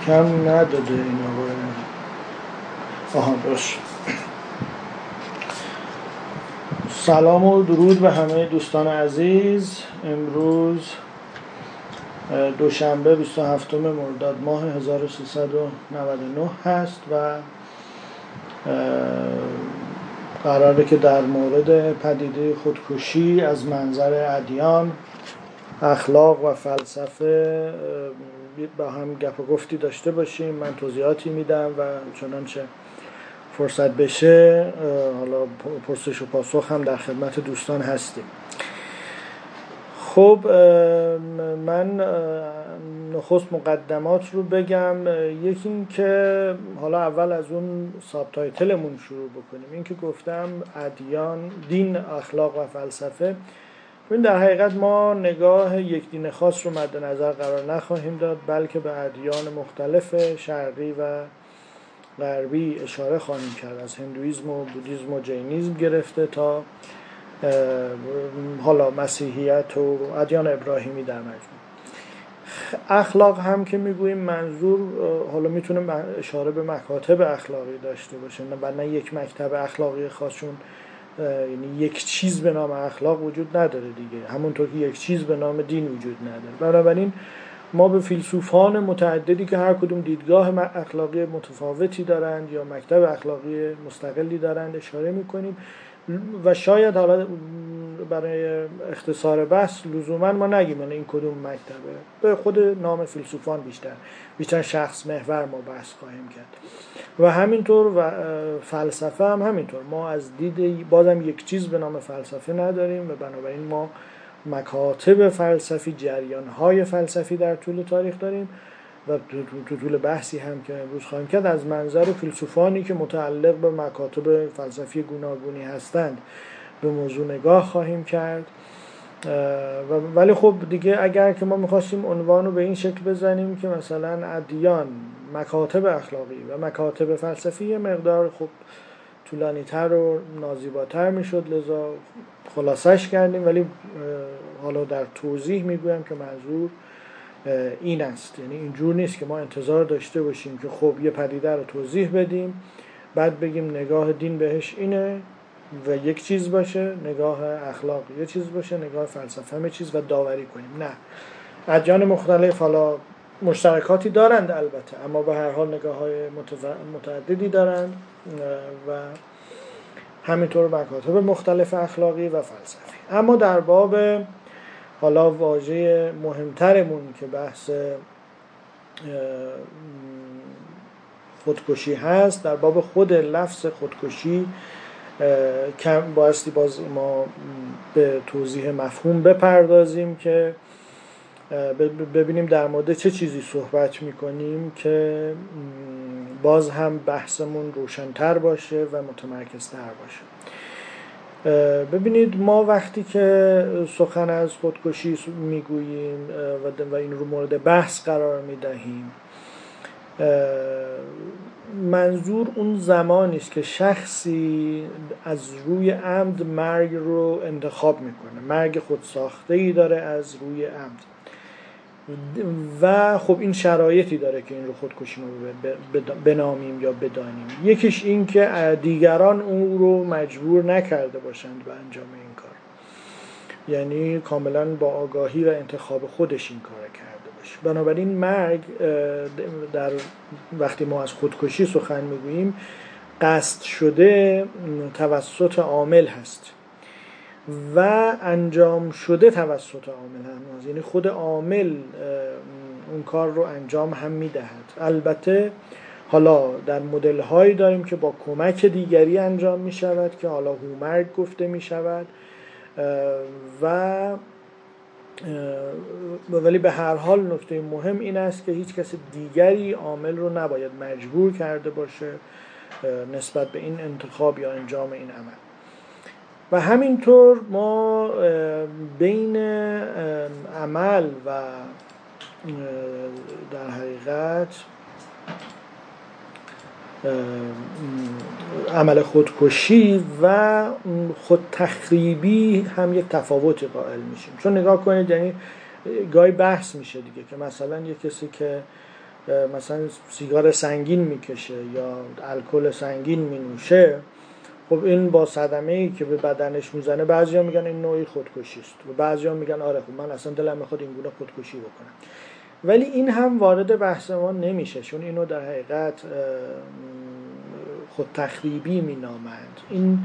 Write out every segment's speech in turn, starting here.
وبکم نداده این آقای آها باش. سلام و درود به همه دوستان عزیز. امروز دوشنبه 27 مرداد ماه 1399 هست و قراره که در مورد پدیده خودکشی از منظر ادیان اخلاق و فلسفه با هم گپ و گفتی داشته باشیم. من توضیحاتی میدم و چنانچه فرصت بشه حالا پرسش و پاسخ هم در خدمت دوستان هستیم. خب من نخست مقدمات رو بگم. یکی این که حالا اول از اون سابتایتلمون شروع بکنیم. این که گفتم ادیان دین اخلاق و فلسفه ببین در حقیقت ما نگاه یک دین خاص رو مد نظر قرار نخواهیم داد بلکه به ادیان مختلف شرقی و غربی اشاره خواهیم کرد. از هندویزم و بودیزم و جینیزم گرفته تا حالا مسیحیت و ادیان ابراهیمی در مجموع. اخلاق هم که می‌گوییم منظور حالا می‌تونه اشاره به مکاتب اخلاقی داشته باشه نه یک مکتب اخلاقی خاصشون یعنی یک چیز به نام اخلاق وجود نداره دیگه. همونطور که یک چیز به نام دین وجود نداره. بنابراین ما به فیلسوفان متعددی که هر کدوم دیدگاه اخلاقی متفاوتی دارند یا مکتب اخلاقی مستقلی دارند اشاره می‌کنیم. و شاید حالا برای اختصار بحث لزوما ما نگیم این کدوم مکتبه. به خود نام فیلسوفان بیشتر بیشتر شخص محور ما بحث خواهیم کرد. و همینطور و فلسفه هم همینطور. ما از دید بازم یک چیز به نام فلسفه نداریم و بنابراین ما مکاتب فلسفی جریان های فلسفی در طول تاریخ داریم و تو طول بحثی هم که امروز خواهیم کرد از منظر فیلسوفانی که متعلق به مکاتب فلسفی گوناگونی هستند. به موضوع نگاه خواهیم کرد. ولی خب دیگه اگر که ما می‌خواستیم عنوان رو به این شکل بزنیم که مثلا ادیان مکاتب اخلاقی و مکاتب فلسفی مقدار خب طولانی تر و نازیباتر می‌شد لذا خلاصش کردیم. ولی حالا در توضیح می‌گویم که منظور این است. یعنی اینجور نیست که ما انتظار داشته باشیم که خب یه پدیده رو توضیح بدیم بعد بگیم نگاه دین بهش اینه. و یک چیز باشه نگاه اخلاق یه چیز باشه نگاه فلسفه همه چیز و داوری کنیم. نه. ادیان مختلف حالا مشترکاتی دارند البته اما به هر حال نگاه های متعددی دارند و همینطور مکاتب مختلف اخلاقی و فلسفی. اما در باب حالا واژه مهمترمون که بحث خودکشی هست در باب خود لفظ خودکشی کم بایستی باز ما به توضیح مفهوم بپردازیم که ببینیم در مورد چه چیزی صحبت می‌کنیم که باز هم بحثمون روشنتر باشه و متمرکزتر باشه. ببینید ما وقتی که سخن از خودکشی می‌گوییم و این رو مورد بحث قرار می‌دهیم منظور اون زمانی است که شخصی از روی عمد مرگ رو انتخاب می‌کنه. مرگ خودساخته ای داره از روی عمد. و خب این شرایطی داره که این رو خودکشی رو بنامیم یا بدانیم. یکیش این که دیگران اون رو مجبور نکرده باشند به انجام این کار. یعنی کاملا با آگاهی و انتخاب خودش این کار باشه بنابراین مرگ در وقتی ما از خودکشی سخن می‌گوییم قصد شده توسط عامل هست و انجام شده توسط عامل هم یعنی خود عامل اون کار رو انجام هم می‌دهد. البته حالا در مدل هایی داریم که با کمک دیگری انجام می شود که حالا هومرگ گفته می شود و ولی به هر حال نکته مهم این است که هیچ کس دیگری عامل رو نباید مجبور کرده باشه نسبت به این انتخاب یا انجام این عمل. و همینطور ما بین عمل و در حقیقت عمل خودکشی و خود تخریبی هم یک تفاوتی قائل میشیم. چون نگاه کنید یعنی گاهی بحث میشه دیگه که مثلا یه کسی که مثلا سیگار سنگین می‌کشه یا الکل سنگین مینوشه خب این با صدمه ای که به بدنش می‌زنه بعضیا میگن این نوعی خودکشی است و بعضیا میگن آره خب من اصلا دلم می‌خواد این گونه خودکشی بکنم. ولی این هم وارد بحث ما نمیشه چون اینو در حقیقت خود تخریبی مینامند. این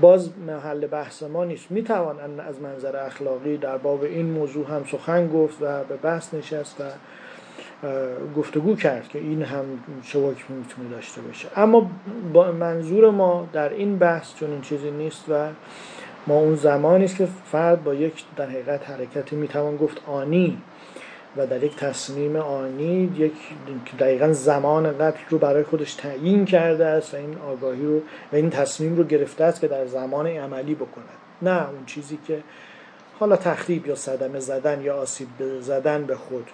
باز محل بحث ما نیست. می‌توان از منظر اخلاقی در باب این موضوع هم سخن گفت و به بحث نشست و گفتگو کرد که این هم چه می‌تونه داشته باشه. اما با منظور ما در این بحث چون این چیزی نیست و ما اون زمانی است که فرد با یک در حقیقت حرکتی می‌توان گفت آنی و در یک تصمیم آنی یک دقیقا زمان قتل رو برای خودش تعیین کرده است و این آگاهی رو و این تصمیم رو گرفته است که در زمان عملی بکند. نه اون چیزی که حالا تخریب یا صدمه زدن یا آسیب زدن به خود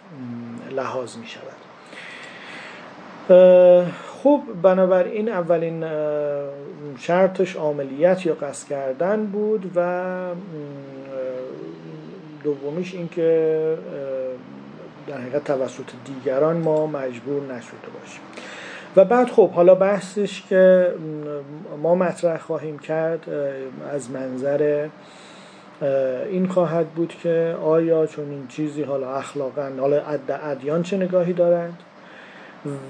لحاظ می شود. خب بنابراین اولین شرطش عملیت یا قصد کردن بود و دومیش اینکه در حقیقت توسط دیگران ما مجبور نشده باشیم. و بعد خب حالا بحثش که ما مطرح خواهیم کرد از منظر این خواهد بود که آیا چون این چیزی حالا اخلاقا حالا ادیان چه نگاهی دارند؟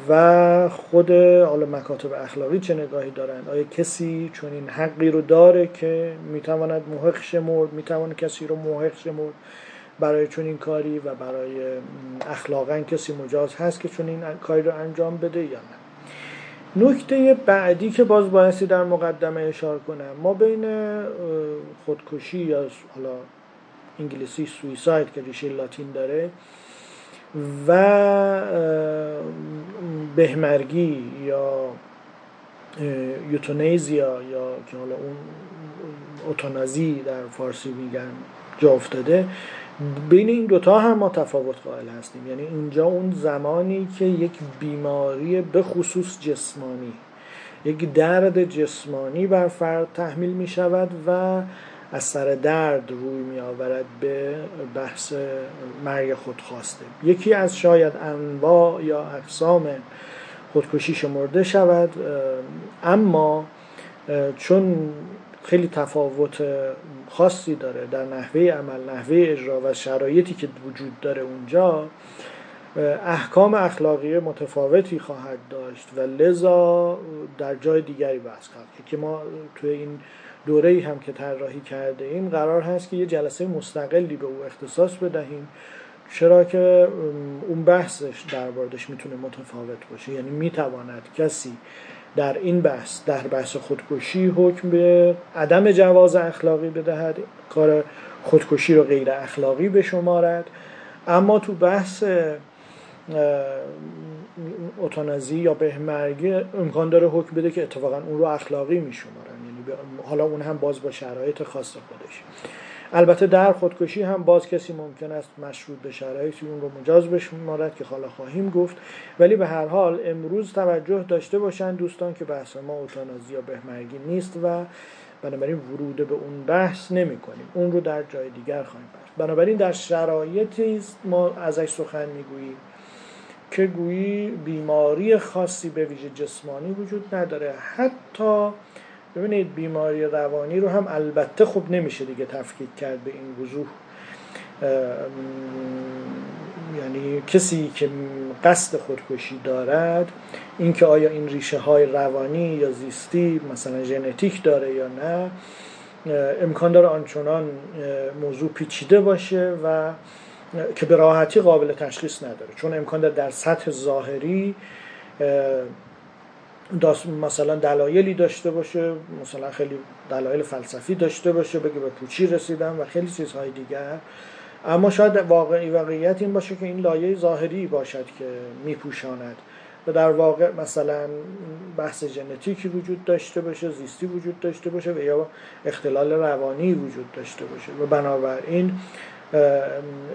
و خود حالا مکاتب اخلاقی چه نگاهی دارند؟ آیا کسی چون این حقی رو داره که می‌تواند محق شمرد می‌تواند کسی رو محق شمرد؟ برای چون این کاری و برای اخلاقا کسی مجاز هست که چون این کاری رو انجام بده یا نه. نکته بعدی که باز بایستی در مقدمه اشاره کنم ما بین خودکشی یا حالا انگلیسی سویساید که ریشه لاتین داره و بهمرگی یا یوتونیزیا یا که حالا اون اوتانازی در فارسی میگن. جا افتاده بین این دوتا هم ما تفاوت قائل هستیم. یعنی اینجا اون زمانی که یک بیماری به خصوص جسمانی یک درد جسمانی بر فرد تحمیل می شود و از سر درد روی می آورد به بحث مرگ خودخواسته. یکی از شاید انواع یا اقسام خودکشی شمرده شود اما چون خیلی تفاوت خاصی داره در نحوه عمل نحوه اجرا و شرایطی که وجود داره اونجا. احکام اخلاقی متفاوتی خواهد داشت و لذا در جای دیگری بحث خواهد که ما توی این دوره هم که طراحی کرده ایم قرار هست که یه جلسه مستقلی به او اختصاص بدهیم. چرا که اون بحثش در می‌تونه متفاوت باشه. یعنی می‌تواند کسی در این بحث در بحث خودکشی حکم به عدم جواز اخلاقی بدهد کار خودکشی رو غیر اخلاقی بشمارد اما تو بحث اوتانازی یا بهمرگی امکان داره حکم بده که اتفاقا اون رو اخلاقی میشمارن. یعنی حالا اون هم باز با شرایط خاص خودش. البته در خودکشی هم باز کسی ممکن است مشروط به شرایطی اون رو مجاز بشمارد که حالا خواهیم گفت. ولی به هر حال امروز توجه داشته باشند دوستان که بحث ما اوتانازی یا بهمرگی نیست و بنابراین ورود به اون بحث نمی کنیم. اون رو در جای دیگر خواهیم بحث بنابراین در شرایطی است ما ازش سخن می‌گوییم که گویی بیماری خاصی به ویژه جسمانی وجود نداره. حتی ببینید بیماری روانی رو هم البته خوب نمیشه دیگه تفکیک کرد به این وضوح. یعنی کسی که قصد خودکشی دارد اینکه آیا این ریشه های روانی یا زیستی مثلا ژنتیک داره یا نه امکان داره آنچنان موضوع پیچیده باشه و که به راحتی قابل تشخیص نداره. چون امکان داره در سطح ظاهری مثلا دلایلی داشته باشه مثلا خیلی دلایل فلسفی داشته باشه بگه به پوچی رسیدم و خیلی چیزهای دیگر. اما شاید واقعی واقعیت این باشه که این لایه ظاهری باشد که میپوشاند. و در واقع مثلا بحث ژنتیکی وجود داشته باشه زیستی وجود داشته باشه و یا اختلال روانی وجود داشته باشه. و بنابراین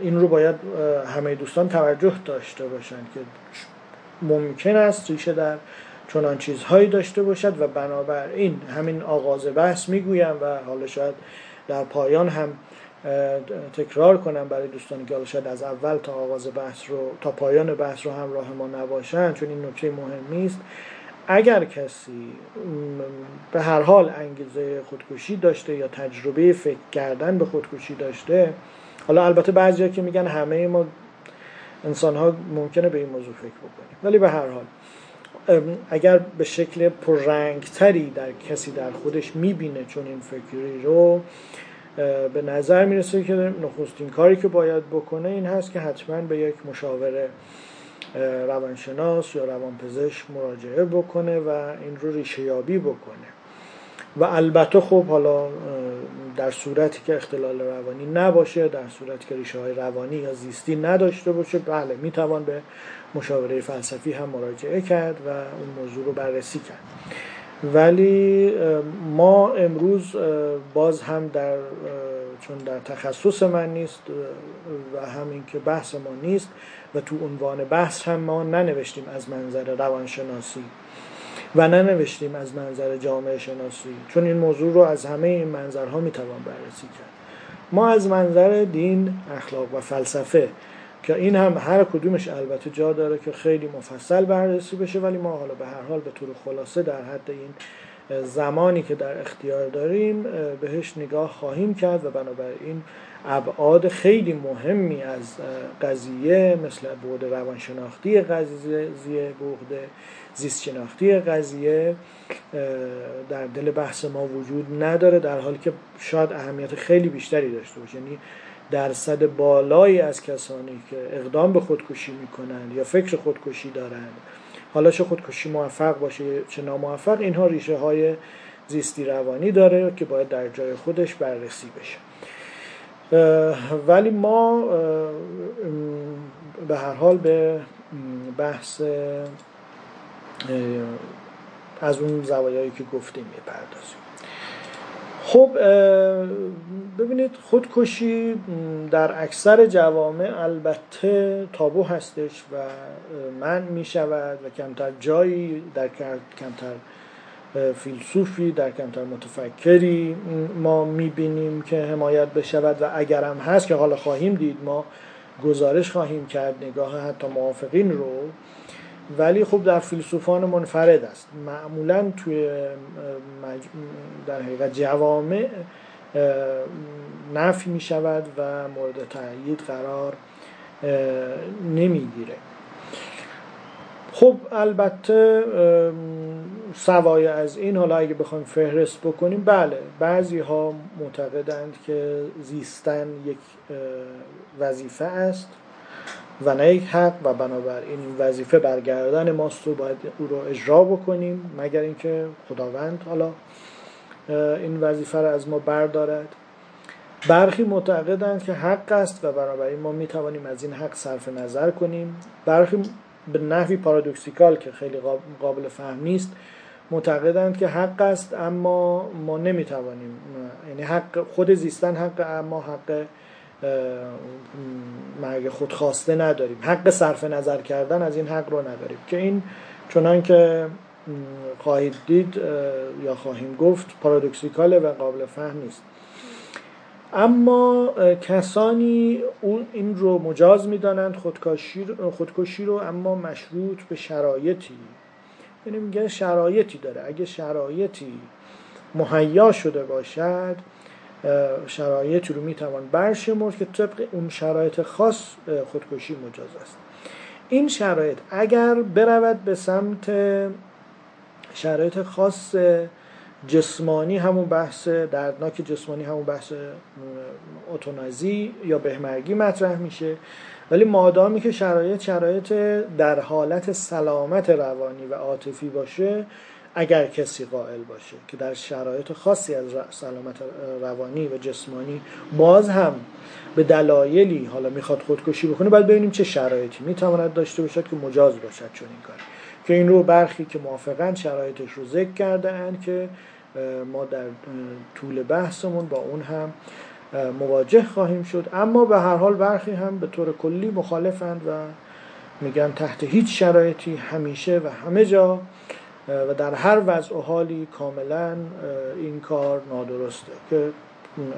این رو باید همه دوستان توجه داشته باشند که ممکن است ریشه در چنان چیزهایی داشته باشد و بنابراین همین آغاز بحث می‌گویم و حالا شاید در پایان هم تکرار کنم برای دوستانی که شاید از اول تا آغاز بحث رو تا پایان بحث رو همراه ما نباشن چون این نکته مهمی است اگر کسی به هر حال انگیزه خودکشی داشته یا تجربه فکر کردن به خودکشی داشته حالا البته بعضی که میگن همه ما انسان ها ممکنه به این موضوع فکر بکنیم. ولی به هر حال اگر به شکل پررنگتری در کسی در خودش می‌بینه چون این فکری رو به نظر می‌رسه که نخستین کاری که باید بکنه این هست که حتما به یک مشاوره روانشناس یا روانپزشک مراجعه بکنه و این رو ریشه یابی بکنه. و البته خب حالا در صورتی که اختلال روانی نباشه در صورتی که ریشه های روانی یا زیستی نداشته باشه بله می‌توان به مشاوره فلسفی هم مراجعه کرد و اون موضوع رو بررسی کرد. ولی ما امروز باز هم در چون در تخصص من نیست و همین که بحث ما نیست و تو عنوان بحث هم ما ننوشتیم از منظر روانشناسی و ننوشتیم از منظر جامعه شناسی چون این موضوع رو از همه این منظرها می‌توان بررسی کرد. ما از منظر دین اخلاق و فلسفه که این هم هر کدومش البته جا داره که خیلی مفصل بررسی بشه ولی ما حالا به هر حال به طور خلاصه در حد این زمانی که در اختیار داریم بهش نگاه خواهیم کرد و بنابراین ابعاد خیلی مهمی از قضیه مثل بعد روانشناختی قضیه بعد زیست شناختی قضیه در دل بحث ما وجود نداره در حالی که شاید اهمیت خیلی بیشتری داشته باشه. یعنی درصد بالایی از کسانی که اقدام به خودکشی می‌کنند یا فکر خودکشی دارند. حالا چه خودکشی موفق باشه چه ناموفق اینها ریشه های زیستی روانی داره که باید در جای خودش بررسی بشه. ولی ما به هر حال به بحث از اون زوایایی که گفتیم می‌پردازیم. خب ببینید خودکشی در اکثر جوامع البته تابو هستش و من می شود و کمتر جایی در کمتر فیلسوفی در کمتر متفکری ما می‌بینیم که حمایت بشود و اگرم هست که حالا خواهیم دید ما گزارش خواهیم کرد نگاه حتی موافقین رو. ولی خب در فیلسوفان منفرد است. معمولا توی در حقیقت جوامع نفی می شود و مورد تأیید قرار نمی‌گیره. خب البته سوای از این حالا اگه بخوایم فهرست بکنیم بله بعضی ها معتقدند که زیستن یک وظیفه است. و نه یک حق و بنابراین این وظیفه برگردن ماست و باید او رو اجرا بکنیم مگر اینکه خداوند حالا این وظیفه رو از ما بردارد. برخی معتقدند که حق است و بنابراین ما می‌توانیم از این حق صرف نظر کنیم. برخی به نحوی پارادوکسیکال که خیلی قابل فهم نیست معتقدند که حق است اما ما نمی‌توانیم یعنی حق خود زیستن حق اما حق مرگ خودخواسته نداریم. حق صرف نظر کردن از این حق رو نداریم. که این چنان که خواهید دید یا خواهیم گفت پارادوکسیکاله و قابل فهم نیست. اما کسانی اون این رو مجاز می‌دانند خودکشی رو اما مشروط به شرایطی. یعنی میگن شرایطی داره. اگه شرایطی مهیا شده باشد شرایطی رو می‌توان برشمرد که طبق اون شرایط خاص خودکشی مجاز است. این شرایط اگر برود به سمت شرایط خاص جسمانی همون بحث دردناک جسمانی همون بحث اتونازی یا بهمرگی مطرح میشه. ولی مادامی که شرایط شرایط در حالت سلامت روانی و عاطفی باشه اگر کسی قائل باشه که در شرایط خاصی از سلامت روانی و جسمانی باز هم به دلایلی حالا می‌خواد خودکشی بکنه باید ببینیم چه شرایطی می‌تواند داشته باشد که مجاز باشد چون این کار که این رو برخی که موافقن شرایطش رو ذکر کرده که ما در طول بحثمون با اون هم مواجه خواهیم شد. اما به هر حال برخی هم به طور کلی مخالفند و میگن تحت هیچ شرایطی همیشه و همه جا و در هر وضع و حالی کاملا این کار نادرسته که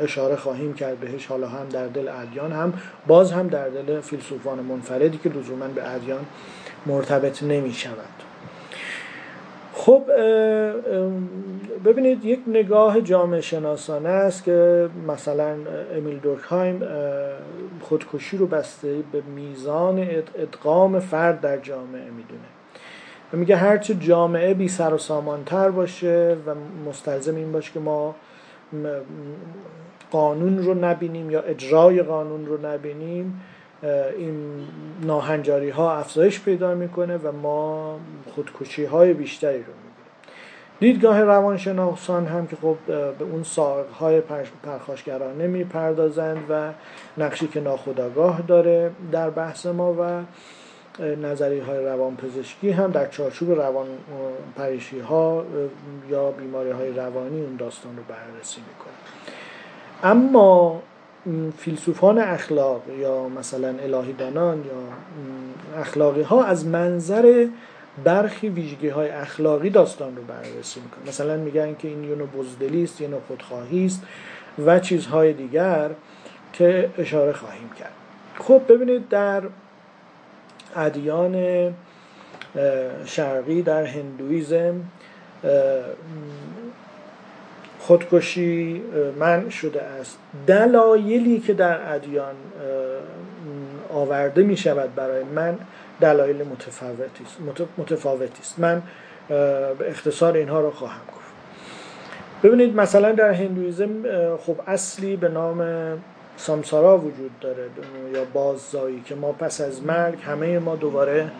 اشاره خواهیم کرد بهش حالا هم در دل ادیان هم باز هم در دل فیلسوفان منفردی که لزوما به ادیان مرتبط نمی شود خب ببینید یک نگاه جامعه شناسانه است که مثلا امیل دورکهایم خودکشی رو بسته به میزان ادغام فرد در جامعه می‌دونه. و میگه هرچه جامعه بی سر و سامانتر باشه و مستلزم این باشه که ما قانون رو نبینیم یا اجرای قانون رو نبینیم این ناهنجاری ها افزایش پیدا می‌کنه و ما خودکشی های بیشتری رو می‌بینیم. دیدگاه روانشناسان هم که خب به اون ساق های پرخاشگرانه می‌پردازند و نقشی که ناخداگاه داره در بحث ما و نظری های روان پزشکی هم در چارچوب روان پریشی ها یا بیماری های روانی اون داستان رو بررسی می‌کنه. اما فیلسوفان اخلاق یا مثلا الهیدانان یا اخلاقی ها از منظر برخی ویژگی های اخلاقی داستان رو بررسی می‌کنه مثلا میگن که این یه نوع بزدلی است یه خودخواهی است و چیزهای دیگر که اشاره خواهیم کرد. خب ببینید در ادیان شرقی در هندویزم خودکشی من شده است. دلایلی که در ادیان آورده می شود برای من دلایل متفاوتی است. من به اختصار اینها رو خواهم گفت. ببینید مثلا در هندویزم خب اصلی به نام سامسارا وجود داره یا باززایی که ما پس از مرگ همه ما دوباره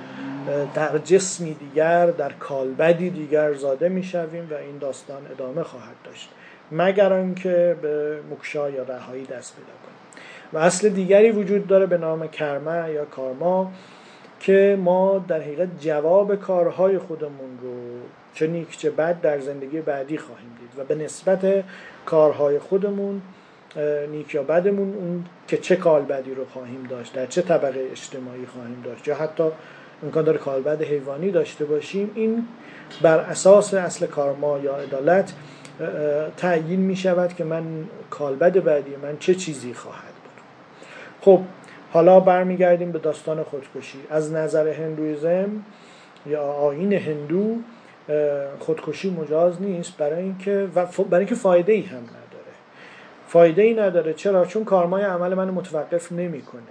در جسمی دیگر در کالبدی دیگر زاده می‌شویم و این داستان ادامه خواهد داشت. مگر آنکه به مکشا یا رهایی دست پیدا کنیم. و اصل دیگری وجود داره به نام کرما یا کارما که ما در حقیقت جواب کارهای خودمون رو چه نیک چه بد در زندگی بعدی خواهیم دید و به نسبت کارهای خودمون نیک یا بدمون اون که چه کالبدی رو خواهیم داشت در چه طبقه اجتماعی خواهیم داشت. یا حتی امکان داره کالبد حیوانی داشته باشیم. این بر اساس اصل کارما یا عدالت تعیین می شود که من کالبد بعدی من چه چیزی خواهد بود. خب حالا برمیگردیم به داستان خودکشی. از نظر هندویزم یا آین هندو خودکشی مجاز نیست برای اینکه برای اینکه فایده ای هم نداره. فایده ای نداره. چرا؟ چون کارمای عمل من متوقف نمی‌کنه.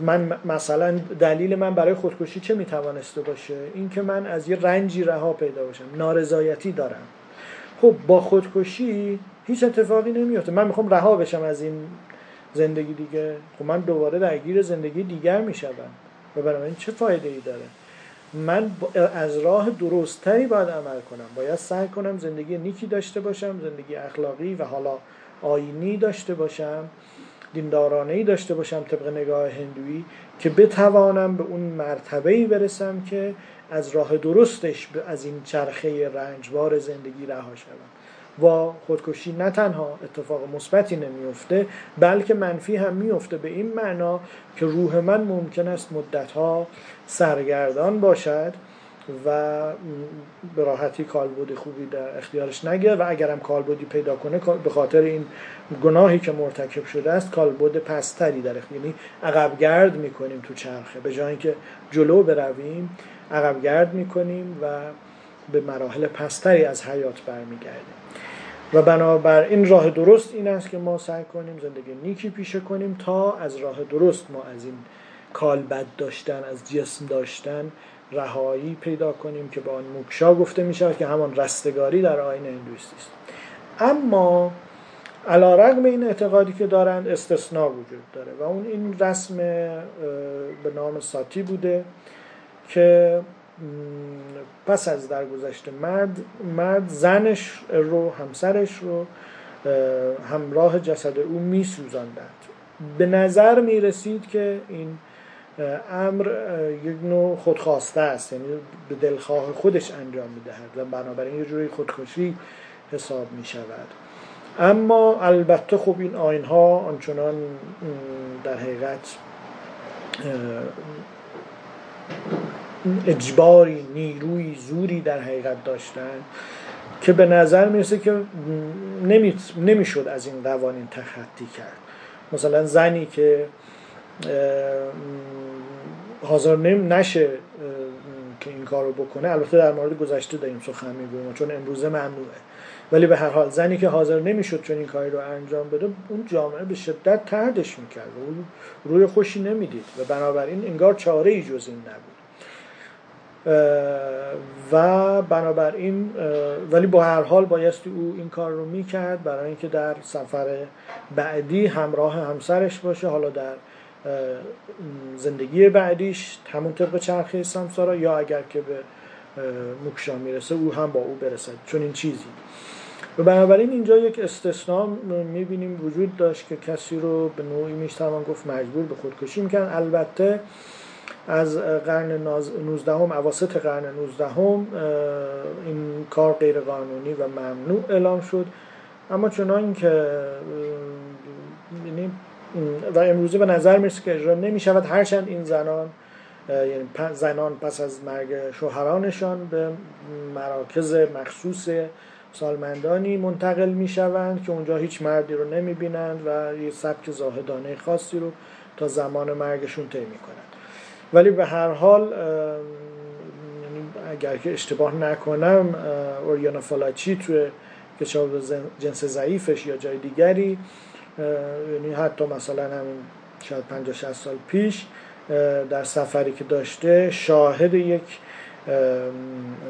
من مثلا دلیل من برای خودکشی چه می‌توانسته باشه؟ اینکه من از یه رنجی رها پیدا باشم. نارضایتی دارم. خب با خودکشی هیچ اتفاقی نمیفته من می‌خوام رها بشم از این زندگی دیگه. خب من دوباره درگیر زندگی دیگر میشم و بنابراین چه فایده ای داره؟ من از راه درستتری باید عمل کنم. باید سعی کنم زندگی نیکی داشته باشم زندگی اخلاقی و حالا آینی داشته باشم دیندارانه ای داشته باشم طبق نگاه هندویی که بتوانم به اون مرتبه برسم که از راه درستش از این چرخه رنجبار زندگی رها شوم. و خودکشی نه تنها اتفاق مثبتی نمیفته بلکه منفی هم میفته به این معنا که روح من ممکن است مدتها سرگردان باشد و به راحتی کالبد خوبی در اختیارش نگیره و اگرم کالبدی پیدا کنه به خاطر این گناهی که مرتکب شده است کالبد پستری در اختیار یعنی عقب گرد می‌کنیم تو چرخه. به جای اینکه جلو برویم عقب گرد می‌کنیم و به مراحل پستری از حیات برمیگردیم. و بنابر این راه درست این است که ما سعی کنیم زندگی نیکی پیشه کنیم تا از راه درست ما از این کالبد داشتن از جسم داشتن رهایی پیدا کنیم که با آن موکشا گفته می شود که همان رستگاری در آین هندویستی است. اما علا رقم این اعتقادی که دارند استثناء وجود داره و اون این رسم به نام ساتی بوده که پس از درگذشت مرد مرد زنش رو همسرش رو همراه جسد او می سوزاندند به نظر می رسید که این امر یک نوع خودخواسته است یعنی به دلخواه خودش انجام می‌دهد و بنابراین یه جوری خودکشی حساب می شود اما البته خب این آین ها آنچنان در حقیقت اجباری نیروی زوری در حقیقت داشتن که به نظر می‌رسه که نمی‌شد از این قوانین تخطی کرد. مثلا زنی که حاضر نشه که این کار رو بکنه البته در مورد گذشته داریم سخن می‌گویم چون امروزه ممنوعه ولی به هر حال زنی که حاضر نمی‌شد چون این کاری رو انجام بده اون جامعه به شدت تردش می‌کرد. و روی خوشی نمی‌دید. و بنابراین انگار چاره ای جز این نبود. و بنابراین ولی با هر حال بایستی او این کار رو می‌کرد برای اینکه در سفر بعدی همراه همسرش باشه حالا در زندگی بعدیش همون طبق چرخه سمسارا یا اگر که به مکشا می‌رسه او هم با او برسد. چون این چیزی. و بنابراین اینجا یک استثناء می‌بینیم وجود داشت که کسی رو به نوعی میشتمان گفت مجبور به خودکشی میکن البته از قرن 19 هم اواسط قرن 19 هم این کار غیر قانونی و ممنوع اعلام شد. اما چنان که یعنی و امروزه به نظر می‌رسه که اجرا نمی شود هرچند این زنان یعنی زنان پس از مرگ شوهرانشان به مراکز مخصوص سالمندانی منتقل می شوند که اونجا هیچ مردی رو نمی بینند و یه سبک زاهدانه خاصی رو تا زمان مرگشون طی می کنند ولی به هر حال یعنی اگر که اشتباه نکنم اوریانا فالاچی توی کتاب جنس ضعیفش یا جای دیگری یعنی حتی مثلا همین شاید 50 60 سال پیش در سفری که داشته شاهد یک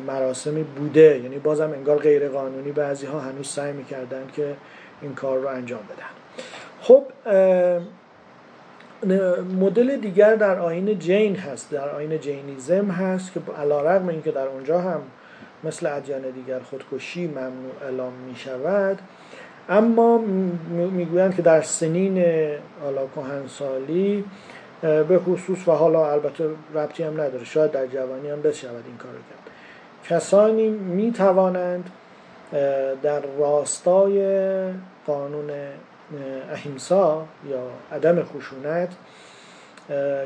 مراسمی بوده. یعنی بازم انگار غیر قانونی بعضی ها هنوز سعی می‌کردن که این کار رو انجام بدن. خب مدل دیگر در آین جین هست در آین جینیزم هست که علا رقم این که در اونجا هم مثل ادیان دیگر خودکشی ممنوع اعلام می شود اما می‌گویند که در سنین حالا کهنسالی به خصوص و حالا البته ربطی هم نداره شاید در جوانی هم بشود این کار کرد کسانی می توانند در راستای قانون اهیمسا یا عدم خشونت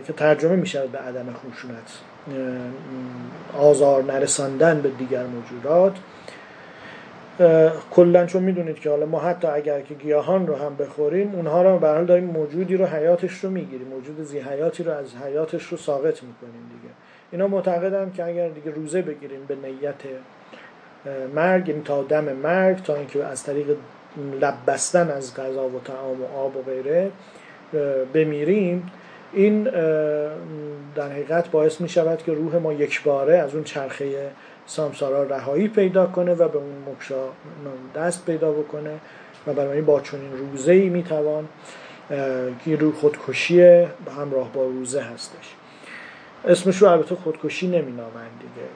که ترجمه می شود به عدم خشونت. آزار نرساندن به دیگر موجودات. کلا چون می‌دونید که حالا ما حتی اگر که گیاهان رو هم بخوریم اونها رو به حال داریم موجودی رو حیاتش رو می‌گیریم. موجود زی حیاتی رو از حیاتش رو ساقط می‌کنیم دیگه. اینا معتقدن که اگر دیگه روزه بگیریم به نیت مرگ یعنی تا دم مرگ تا اینکه از طریق لب از غذا و طعام و آب و غیره بمیریم این در حقیقت باعث می شود که روح ما یک باره از اون چرخه سامسارا رهایی پیدا کنه و به اون مکشا دست پیدا بکنه و برای با چنین روزه ای می‌توان که روی خودکشی همراه با روزه هستش. اسمش رو البته خودکشی نامند دیگه.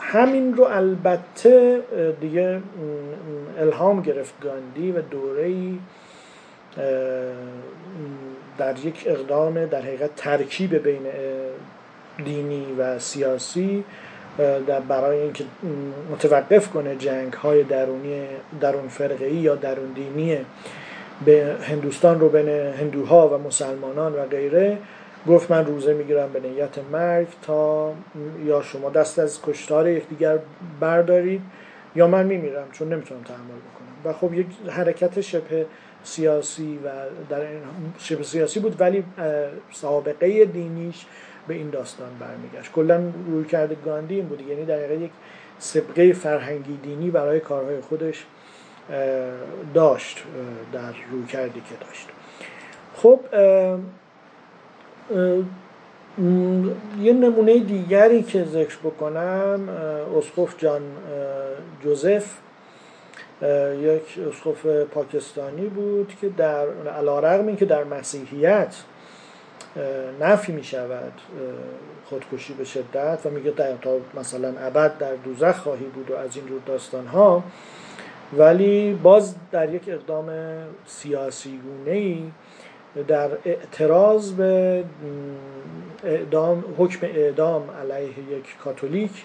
همین رو البته دیگه الهام گرفت گاندی و دوره در یک اقدام در حقیقت ترکیب بین دینی و سیاسی در برای اینکه متوقف کنه جنگ های درونی درون فرقه یا درون دینی به هندوستان رو بین هندوها و مسلمانان و غیره. گفت من روزه می‌گیرم به نیت مرگ تا یا شما دست از کشتار یکدیگر بردارید یا من میمیرم چون نمی‌تونم تحمل بکنم. و خب یک حرکت شبه سیاسی و در شبه سیاسی بود ولی سابقه دینیش به این داستان برمیگشت. کلا روی کرده گاندی این بود یعنی در یک سبقه فرهنگی دینی برای کارهای خودش داشت در روی کردی که داشت. خب یه نمونه دیگری که ذکر بکنم اسقف جان جوزف یک اسقف پاکستانی بود که در علا رقم که در مسیحیت نفی می شود خودکشی به شدت و میگه تا مثلا ابد در دوزخ خواهی بود و از این جور داستان ها ولی باز در یک اقدام سیاسی گونه ای در اعتراض به اعدام حکم اعدام علیه یک کاتولیک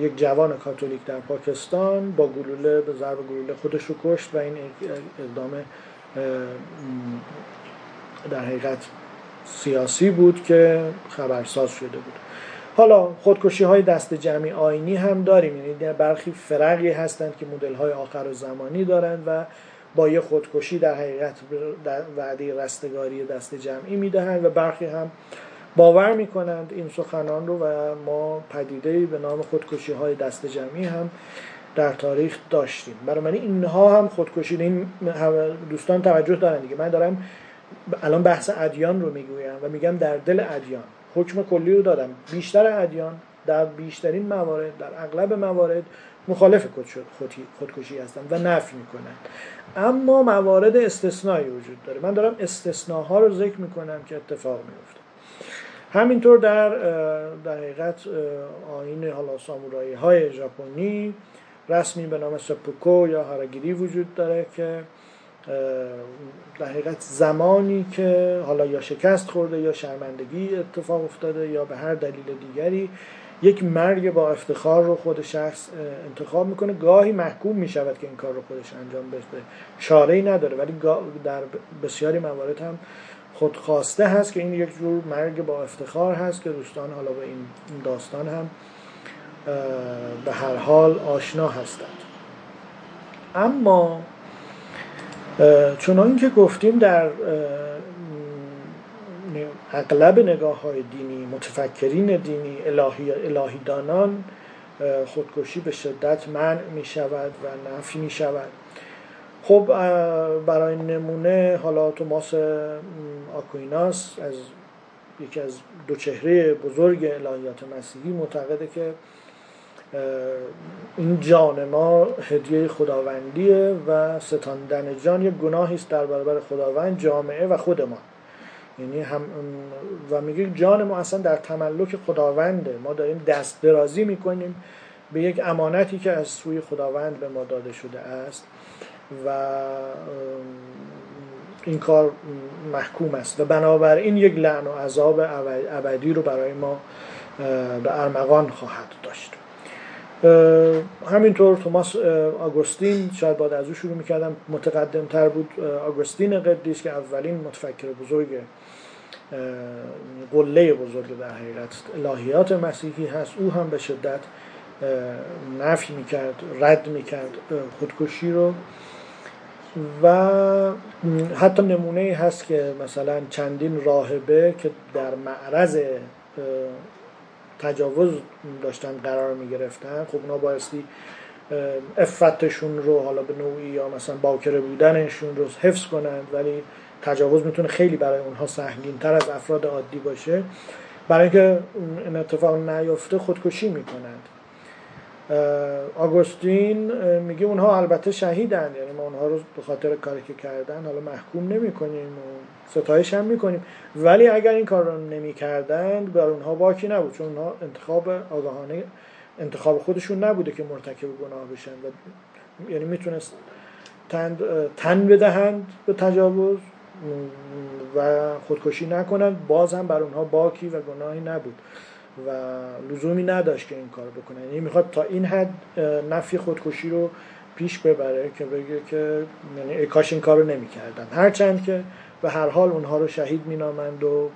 یک جوان کاتولیک در پاکستان با گلوله به ضرب گلوله خودش رو کشت و این اقدام در حقیقت سیاسی بود که خبرساز شده بود. حالا خودکشی های دست جمعی آینی هم داریم. یعنی برخی فرقی هستند که مدل های آخر و زمانی دارند و با یه خودکشی در حقیقت وعده رستگاری دست جمعی می‌دهند و برخی هم باور می‌کنند این سخنان رو و ما پدیده به نام خودکشی های دست جمعی هم در تاریخ داشتیم. برای من اینها هم خودکشی این دوستان توجه دارن دیگه. من دارم الان بحث ادیان رو می‌گویم و میگم در دل ادیان. حکم کلی رو دادم بیشتر ادیان در بیشترین موارد در اغلب موارد مخالف خودکشی هستند و نفی می‌کنند اما موارد استثنایی وجود داره. من دارم استثناها رو ذکر می‌کنم که اتفاق میفته همینطور در در حقیقت آین حالا سامورایی های ژاپنی رسمی به نام سپوکو یا هاراگیری وجود داره که در حقیقت زمانی که حالا یا شکست خورده یا شرمندگی اتفاق افتاده یا به هر دلیل دیگری یک مرگ با افتخار رو خود شخص انتخاب می‌کنه. گاهی محکوم می‌شود که این کار رو خودش انجام بده. چاره ای نداره ولی در بسیاری موارد هم خودخواسته هست که این یک جور مرگ با افتخار هست که دوستان حالا به این داستان هم به هر حال آشنا هستند. اما چون که گفتیم در اغلب نگاه های دینی متفکرین دینی الهی, الهی دانان خودکشی به شدت منع می شود و نفی می شود خب برای نمونه حالا توماس آکویناس از یکی از دو چهره بزرگ الهیات مسیحی معتقده که این جان ما هدیه خداوندیه و ستاندن جان یک گناهی است در برابر خداوند جامعه و خود ما. یعنی هم و میگه جان ما اصلا در تملک خداونده. ما داریم دست درازی می‌کنیم به یک امانتی که از سوی خداوند به ما داده شده است و این کار محکوم است. و بنابراین یک لعن و عذاب ابدی رو برای ما به ارمغان خواهد داشت. همینطور توماس آگوستین شاید باید از او شروع می‌کردم متقدم تر بود آگوستین قدیس که اولین متفکر بزرگ قله بزرگ در حقیقت الهیات مسیحی هست. او هم به شدت نفی می‌کرد رد می‌کرد خودکشی رو. و حتی نمونه هست که مثلا چندین راهبه که در معرض تجاوز داشتن قرار می گرفتن خب اونا بایستی افتشون رو حالا به نوعی یا مثلا باکره بودنشون رو حفظ کنند ولی تجاوز می‌تونه خیلی برای اونها سهمگین تر از افراد عادی باشه. برای اینکه این اتفاق نیفته خودکشی می‌کنند. آگوستین میگه اونها البته شهیدند. یعنی ما اونها رو به خاطر کاری که کردن حالا محکوم نمی کنیم و ستایش هم می‌کنیم. ولی اگر این کار رو نمی کردند بر اونها باکی نبود. چون اونها انتخاب آگاهانه انتخاب خودشون نبوده که مرتکب گناه بشن. و یعنی می‌تونست تن, تن بدهند به تجاوز. و خودکشی نکنند باز هم بر اونها باکی و گناهی نبود و لزومی نداشت که این کار بکنه یعنی می‌خواد تا این حد نفی خودکشی رو پیش ببره که بگه که یعنی کاش این کار رو نمی‌کردن. هرچند که به هر حال اونها رو شهید مینامند و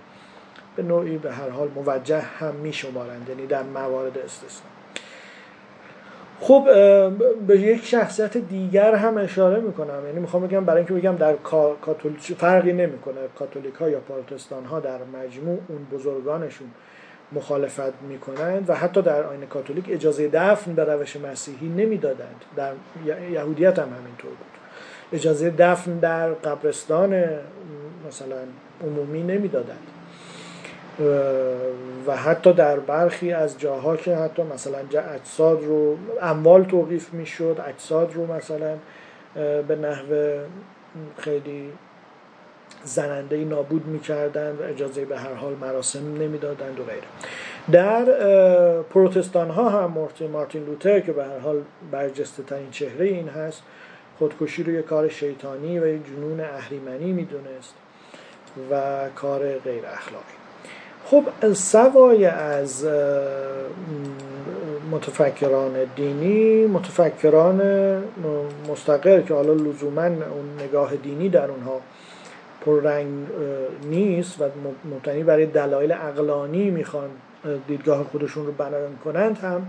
به نوعی به هر حال موجه هم میشمارند یعنی در موارد استثنا. خب به یک شخصیت دیگر هم اشاره می‌کنم. یعنی می‌خوام بگم برای اینکه بگم در کاتولیک فرقی نمی‌کنه. کاتولیک ها یا پروتستان ها در مجموع اون بزرگانشون مخالفت می‌کنند و حتی در آین کاتولیک اجازه دفن به روش مسیحی نمی‌دادند. در یهودیت هم همینطور بود. اجازه دفن در قبرستان مثلا عمومی نمی‌دادند. و حتی در برخی از جاها که حتی مثلا اجساد رو اموال توقیف می‌شد اجساد رو مثلا به نحو خیلی زننده نابود می‌کردند و اجازه به هر حال مراسم نمی‌دادند و غیره. در پروتستان ها هم مارتین لوتر که به هر حال برجسته ترین چهره این هست خودکشی رو یک کار شیطانی و یک جنون اهریمنی می‌دونست و کار غیر اخلاقی. خب سوای از متفکران دینی متفکران مستقر که حالا لزوما اون نگاه دینی در اونها پررنگ نیست و مبتنی برای دلایل اقلانی می‌خوان دیدگاه خودشون رو بیان کنند هم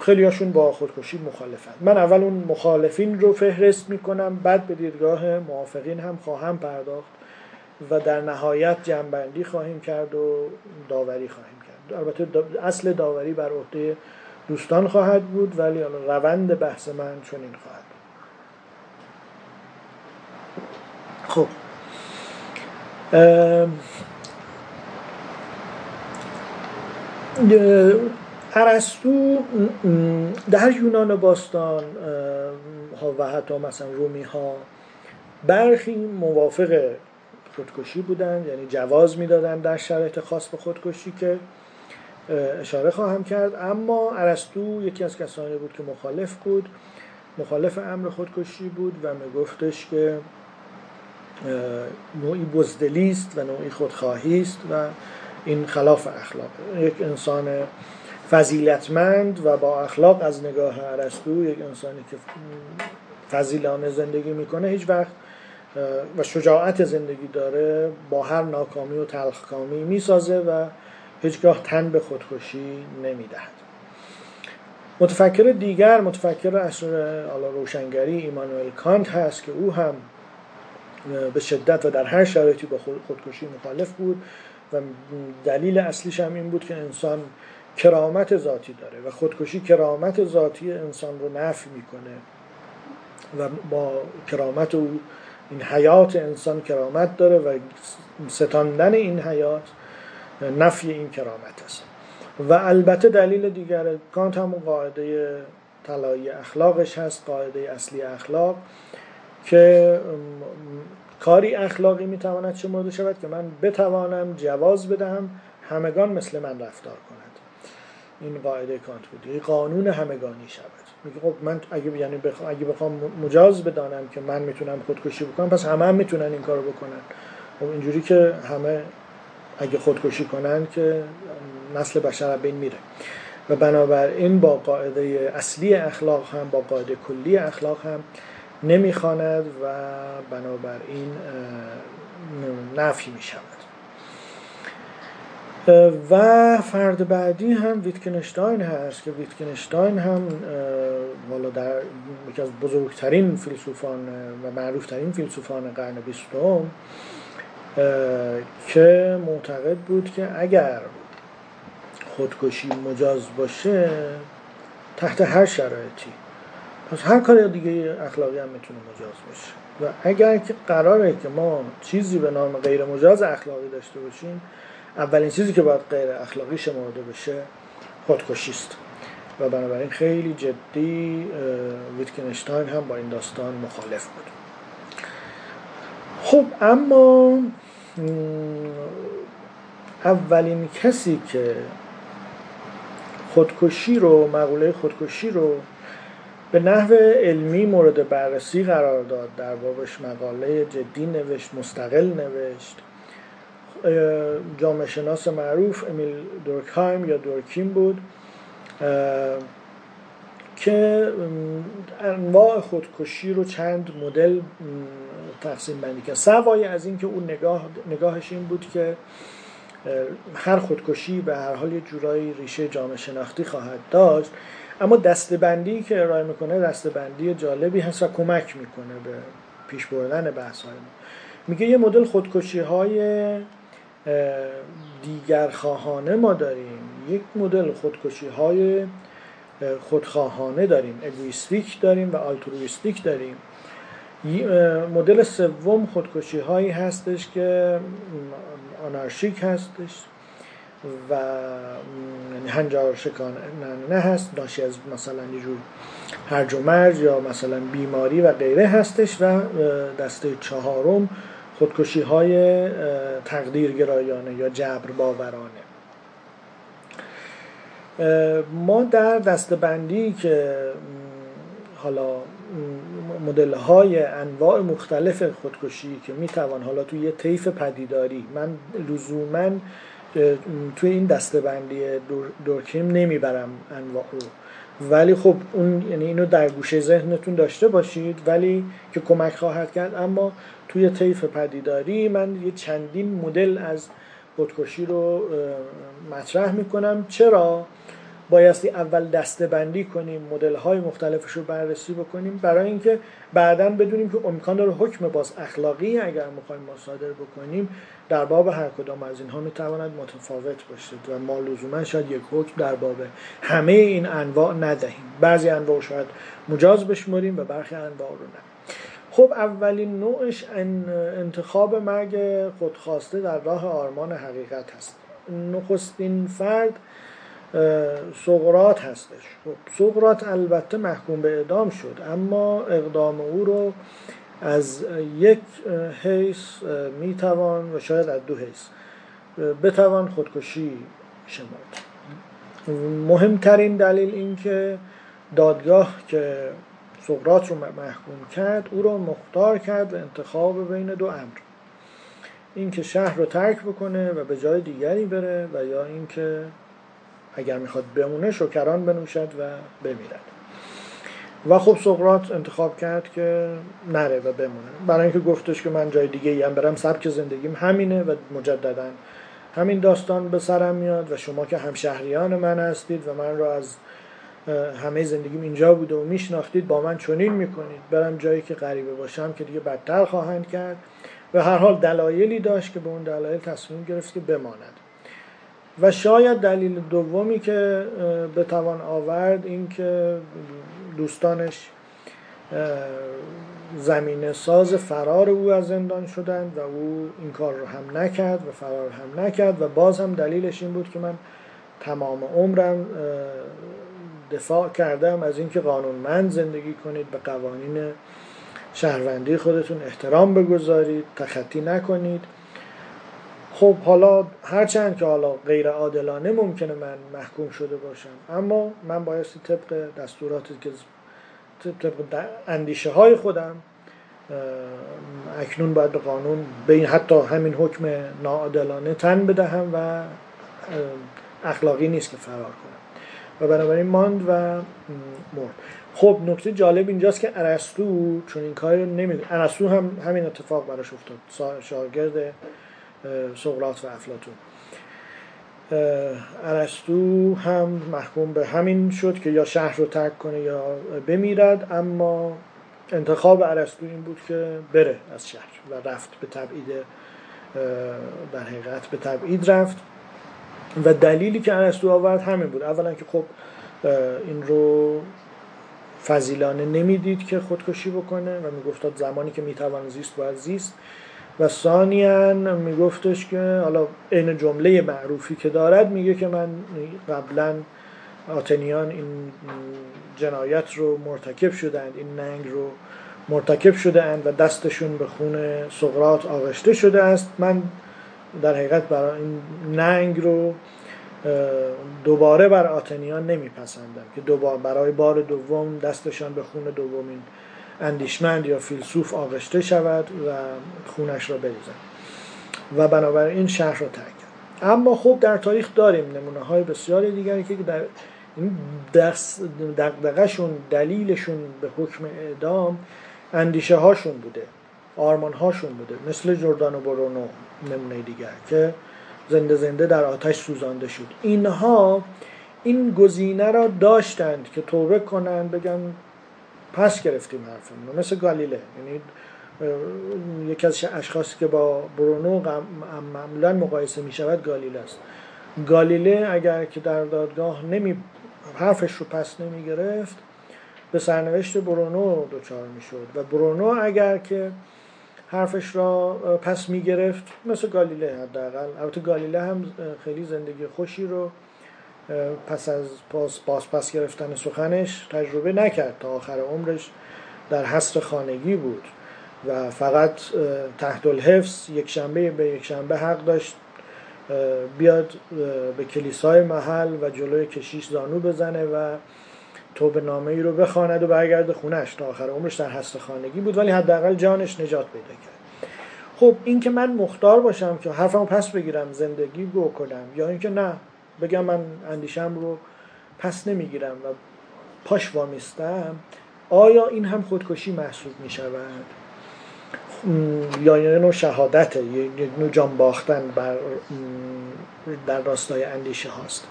خیلی هاشون با خودکشی مخالفند من اول اون مخالفین رو فهرست می‌کنم بعد به دیدگاه موافقین هم خواهم پرداخت. و در نهایت جنبندی خواهیم کرد و داوری خواهیم کرد. البته اصل داوری بر عهده دوستان خواهد بود ولی روند بحث من چنین خواهد خب. ارسطو در یونان باستان و حتی مثلا رومی ها برخی موافق خودکشی بودند یعنی جواز می‌دادن در شرایط خاص به خودکشی که اشاره خواهم کرد. اما ارسطو یکی از کسانی بود که مخالف بود مخالف امر خودکشی بود و میگفتش که نوعی بزدلی است و نوعی خودخواهی است و این خلاف اخلاق. یک انسان فضیلتمند و با اخلاق از نگاه ارسطو یک انسانی که فضیلانه زندگی می‌کنه هیچ وقت و شجاعت زندگی داره با هر ناکامی و تلخکامی می‌سازه و هیچگاه تن به خودکشی نمی‌دهد. متفکر دیگر متفکر اصر روشنگری ایمانوئل کانت هست که او هم به شدت و در هر شرایطی با خودکشی مخالف بود و دلیل اصلیش هم این بود که انسان کرامت ذاتی داره و خودکشی کرامت ذاتی انسان رو نفی می‌کنه و با کرامت او این حیات انسان کرامت داره و ستاندن این حیات نفی این کرامت است. و البته دلیل دیگر کانت همون قاعده طلایی اخلاقش هست قاعده اصلی اخلاق که کاری اخلاقی می‌تواند چه مورد شود که من بتوانم جواز بدهم همگان مثل من رفتار کنند. این قاعده کانت بود. این قانون همگانی شود. میگه خب من اگه یعنی بخوام اگه بخوام مجاز بدانم که من می‌تونم خودکشی بکنم پس همه هم می‌تونن این کارو بکنن. خب اینجوری که همه اگه خودکشی کنن که نسل بشر بین میره. و بنابراین با قاعده اصلی اخلاق هم با قاعده کلی اخلاق هم نمی‌خواند و بنابراین نفی می شود و فرد بعدی هم ویتکنشتاین هست که ویتکنشتاین هم والا در یکی از بزرگترین فیلسوفان و معروفترین فیلسوفان قرن بیستم که معتقد بود که اگر خودکشی مجاز باشه تحت هر شرایطی پس هر کار دیگه اخلاقی هم می‌تونه مجاز باشه. و اگر که قراره که ما چیزی به نام غیر مجاز اخلاقی داشته باشیم اولین چیزی که باید غیر اخلاقی شمرده بشه خودکشی است و بنابراین خیلی جدی ویتکنشتاین هم با این داستان مخالف بود. خب اما اولین کسی که خودکشی رو مقوله خودکشی رو به نحو علمی مورد بررسی قرار داد در بابش مقاله جدی نوشت مستقل نوشت. جامعه شناس معروف امیل دورکهایم یا دورکیم بود که انواع خودکشی رو چند مدل تقسیم بندی کرد. سوای از اینکه اون نگاه نگاهش این بود که هر خودکشی به هر حال یه جورایی ریشه جامعه شناختی خواهد داشت اما دستبندی که ارائه می‌کنه دستبندی جالبی هست و کمک می‌کنه به پیش بردن بحث های ما. میگه یه مدل خودکشی های دیگر خواهانه ما داریم. یک مدل خودکشی های خودخواهانه داریم. اگویستیک داریم و آلترویستیک داریم. مدل سوم خودکشی هایی هستش که آنارشیک هستش و یعنی هنجار نه هست. ناشی از مثلا یه جور هرج و مرج یا مثلا بیماری و غیره هستش و دسته چهارم خودکشی های تقدیرگرایانه یا جبر باورانه ما در دستبندی که حالا مدل های انواع مختلف خودکشی که می‌توان حالا توی یه طیف پدیداری من لزوما توی این دستبندی دورکیم نمی‌برم انواع رو. ولی خب اون یعنی اینو در گوشه ذهنتون داشته باشید ولی که کمک خواهد کرد. اما توی طیف پدیداری من یه چندین مدل از خودکشی رو مطرح می‌کنم. چرا؟ بایستی اول دسته بندی کنیم مدل های مختلفش رو بررسی بکنیم برای اینکه بعدا بدونیم که امکان داره حکم باز اخلاقی اگر می‌خوایم ما صادر بکنیم در باب هر کدام از اینها می‌تواند متفاوت باشه و ما لزوما شاید یک حکم در باب همه این انواع ندهیم. بعضی انواع شاید مجاز بشمریم و برخی انواع رو نه. خب اولین نوعش انتخاب مرگ خودخواسته در راه آرمان حقیقت هست. نخستین فرد سقرات هستش. خب سقرات البته محکوم به اعدام شد اما اقدام او رو از یک حیث می‌توان و شاید از دو حیث بتوان خودکشی شمرد. مهمترین دلیل این که دادگاه که سقرات رو محکوم کرد او رو مختار کرد به انتخاب بین دو امر. اینکه شهر رو ترک بکنه و به جای دیگری بره و یا اینکه اگر می‌خواد بمونه شکران بنوشد و بمیرد. و خب سقرات انتخاب کرد که نره و بمونه. برای اینکه گفتش که من جای دیگه هم برم سبک زندگیم همینه و مجددا همین داستان به سرم میاد و شما که همشهریان من هستید و من را از همه زندگیم اینجا بوده و میشناختید با من چنین می‌کنید. برم جایی که غریبه باشم که دیگه بدتر خواهند کرد. و هر حال دلایلی داشت که به اون دلایل تصمیم گرفت که بماند. و شاید دلیل دومی که بتوان آورد این که دوستانش زمینه ساز فرار او از زندان شدند و او این کار رو هم نکرد و فرار هم نکرد و باز هم دلیلش این بود که من تمام عمرم دفاع کردم از اینکه قانونمند زندگی کنید به قوانین شهروندی خودتون احترام بگذارید تخطی نکنید. خب حالا هرچند که حالا غیر عادلانه ممکنه من محکوم شده باشم اما من بایستی طبق دستوراتی که طبق اندیشه های خودم اکنون باید به قانون به این حتی همین حکم ناعادلانه تن بدهم و اخلاقی نیست که فرار کنم. و بنابراین ماند و مرد. خب نکته جالب اینجاست که ارسطو چون این کاری نمیده ارسطو هم همین اتفاق براش افتاد. شاگرد سقراط و افلاتون ارسطو هم محکوم به همین شد که یا شهر رو ترک کنه یا بمیرد اما انتخاب ارسطو این بود که بره از شهر و رفت به تبعید در حقیقت به تبعید رفت. و دلیلی که ارسطو آورد همین بود. اولا که خب این رو فضیلانه نمی‌دید که خودکشی بکنه و میگفتاد زمانی که می‌توان زیست باید زیست. و ثانیا میگفتش که حالا این جمله معروفی که دارد میگه که من قبلا آتنیان این جنایت رو مرتکب شدند این ننگ رو مرتکب شده اند و دستشون به خون سقرات آغشته شده است. من در حقیقت برای این ننگ رو دوباره بر آتنیان نمیپسندم که دوباره برای بار دوم دستشان به خون دومین اندیشمند یا فیلسوف آغشته شود و خونش را بریزد. و بنابراین شهر را ترک کرد. اما خوب در تاریخ داریم نمونه های بسیار دیگری که در این دقدقشون دلیلشون به حکم اعدام اندیشه هاشون بوده آرمان هاشون بوده. مثل جردان و برونو نمونه دیگر که زنده زنده در آتش سوزانده شد. اینها این گزینه را داشتند که توبه کنند بگن پس گرفتیم حرفمون مثل گالیله. یعنی یکی از اشخاصی که با برونو معمولا مقایسه می شود گالیله است. گالیله اگر که در دادگاه نمی حرفش رو پس نمی گرفت به سرنوشت برونو دچار می شد. و برونو اگر که حرفش را پس می گرفت مثل گالیله حداقل. البته گالیله هم خیلی زندگی خوشی رو پس از پاس, پاس پس گرفتن سخنش تجربه نکرد تا آخر عمرش در حصر خانگی بود و فقط تحت الحفظ یک شنبه به یک شنبه حق داشت بیاد به کلیسای محل و جلوی کشیش زانو بزنه و توبه نامه ای رو بخواند و برگرد خونش تا آخر عمرش در حصر خانگی بود ولی حداقل جانش نجات پیدا کرد. خب این که من مختار باشم که حرفمو پس بگیرم زندگی رو کنم یا اینکه نه بگم من اندیشم رو پس نمی‌گیرم و پاش وامیستم آیا این هم خودکشی محسوب می شود یا یه نوع شهادته یک نوع جان باختن بر در راستای اندیشه هاست.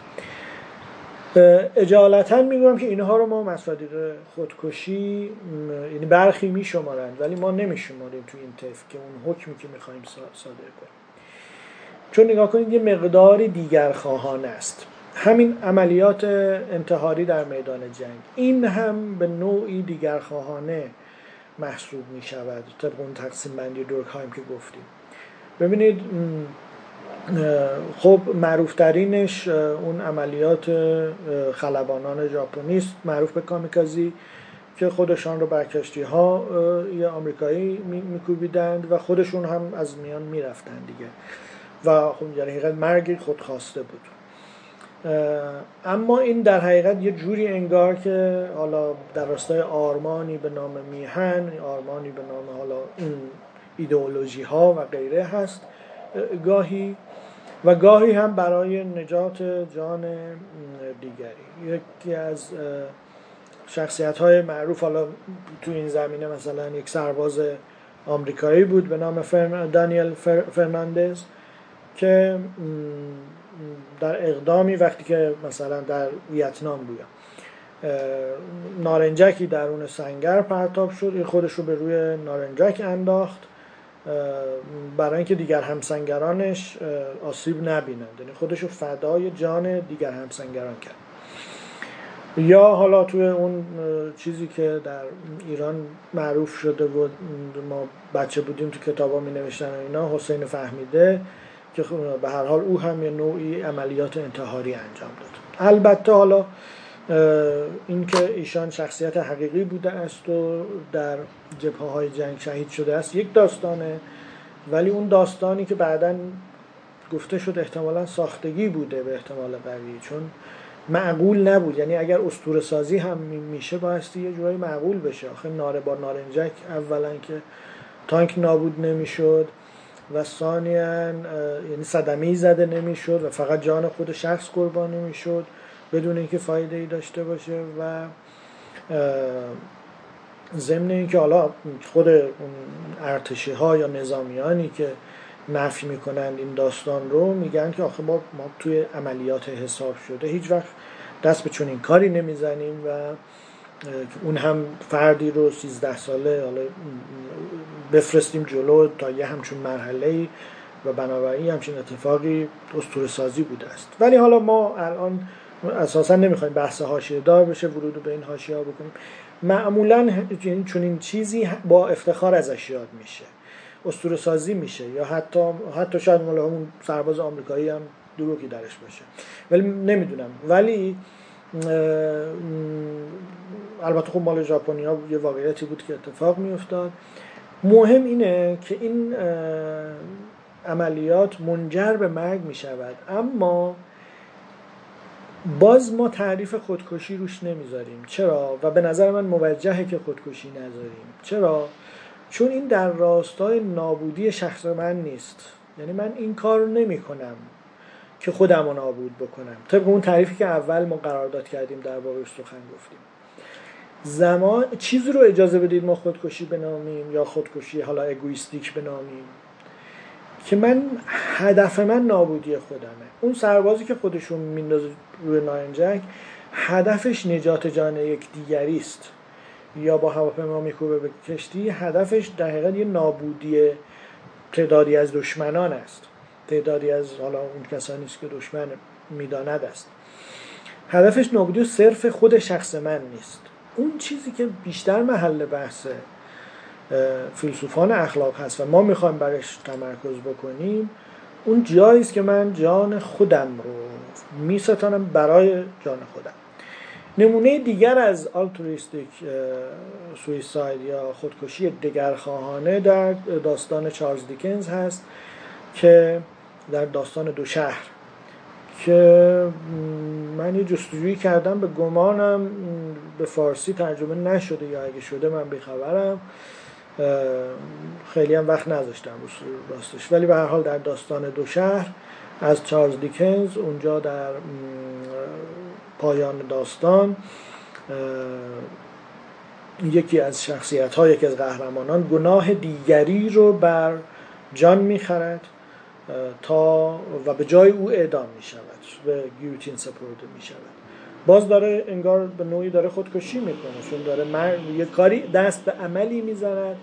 اجالتا می‌گویم که اینها رو ما مصادیق خودکشی یعنی برخی میشمارند ولی ما نمیشماریم تو این طیف که اون حکمی که می‌خوایم صادر کنیم. چون نگاه کنید یه مقداری دیگر خواهان است. همین عملیات انتحاری در میدان جنگ. این هم به نوعی دیگر خواهانه محسوب می شود. طبق اون تقسیم بندی دورکهایم که گفتیم. ببینید خب معروفترینش اون عملیات خلبانان ژاپنی است معروف به کامیکازی که خودشان رو بر کشتی ها یه آمریکایی میکوبیدند و خودشون هم از میان می‌رفتند دیگه. و خب در حقیقت مرگ خودخواسته بود. اما این در حقیقت یه جوری انگار که حالا در راستای آرمانی به نام میهن آرمانی به نام حالا این ایدئولوژی ها و غیره هست گاهی و گاهی هم برای نجات جان دیگری. یکی از شخصیت های معروف حالا تو این زمینه مثلا یک سرباز آمریکایی بود به نام دانیل فرناندز. که در اقدامی وقتی که مثلا در ویتنام بودم. نارنجکی درون سنگر پرتاب شد خودش رو به روی نارنجک انداخت برای اینکه دیگر همسنگرانش آسیب نبینند. یعنی خودش رو فدای جان دیگر همسنگران کرد. یا حالا توی اون چیزی که در ایران معروف شده بود ما بچه بودیم تو کتابا می نوشتن اینا حسین فهمیده که به هر حال او هم یه نوعی عملیات انتحاری انجام داد. البته حالا اینکه ایشان شخصیت حقیقی بوده است و در جبهه های جنگ شهید شده است یک داستانه ولی اون داستانی که بعدا گفته شد احتمالا ساختگی بوده به احتمال قوی چون معقول نبود. یعنی اگر اسطوره سازی هم میشه بایستی یه جورایی معقول بشه. آخه ناره با نارنجک اولا که تانک نابود نمی‌شد. و ثانیا یعنی صدمه زده نمی‌شد و فقط جان خود شخص قربانی می‌شد بدون اینکه فایده ای داشته باشه و ضمن اینکه حالا خود ارتشی ها یا نظامیانی که نفی می‌کنند این داستان رو میگن که آخه ما, ما توی عملیات حساب شده هیچ وقت دست به چنین کاری نمی‌زنیم و اون هم فردی رو 13 ساله حالا بفرستیم جلو تا یه همچون مرحله و بنابراین همچین اتفاقی اسطوره سازی بوده است. ولی حالا ما الان اساسا نمی‌خوایم بحث حاشیه دار بشه ورود به این حاشیه ها بکنیم. معمولا چون این چیزی با افتخار ازش یاد میشه. اسطوره سازی میشه یا حتی حتی شاید مال همون سرباز آمریکایی هم دروغی درش باشه. ولی نمی‌دونم. ولی البته خب مال ژاپنی ها یه واقعیتی بود که اتفاق میافتاد. مهم اینه که این عملیات منجر به مرگ می شود اما باز ما تعریف خودکشی روش نمی‌ذاریم. چرا؟ و به نظر من موجهه که خودکشی نذاریم. چرا؟ چون این در راستای نابودی شخص من نیست. یعنی من این کار رو نمی کنم که خودم رو نابود بکنم. طبق اون تعریفی که اول ما قرارداد کردیم در بابش سخن گفتیم. زمان چیزی رو اجازه بدید ما خودکشی بنامیم یا خودکشی حالا اگویستیک بنامیم که من هدف من نابودی خودمه. اون سربازی که خودشون میندازه روی نارنجک هدفش نجات جان یک دیگری است. یا با هواپیما میکوبه به کشتی هدفش در حقیقت یه نابودی تعدادی از دشمنان است. تعدادی از حالا اون کسانی است که دشمن می‌داند است. هدفش نابودی صرف خود شخص من نیست. اون چیزی که بیشتر محل بحث فیلسوفان اخلاق هست و ما می‌خوایم برش تمرکز بکنیم اون جایی است که من جان خودم رو میستانم برای جان خودم. نمونه دیگر از آلتوریستیک سویساید یا خودکشی دگرخواهانه در داستان چارلز دیکنز هست که در داستان دو شهر که من یه جستجویی کردم به گمانم به فارسی ترجمه نشده یا اگه شده من بخبرم خیلی هم وقت نذاشتم راستش. ولی به هر حال در داستان دو شهر از چارلز دیکنز اونجا در پایان داستان یکی از شخصیت ها یکی از قهرمانان گناه دیگری رو بر جان می‌خرد تا و به جای او اعدام می شود به گیوتین سپرده می شود باز داره انگار به نوعی داره خودکشی می‌کنه چون داره مر... یه کاری دست به عملی می‌زند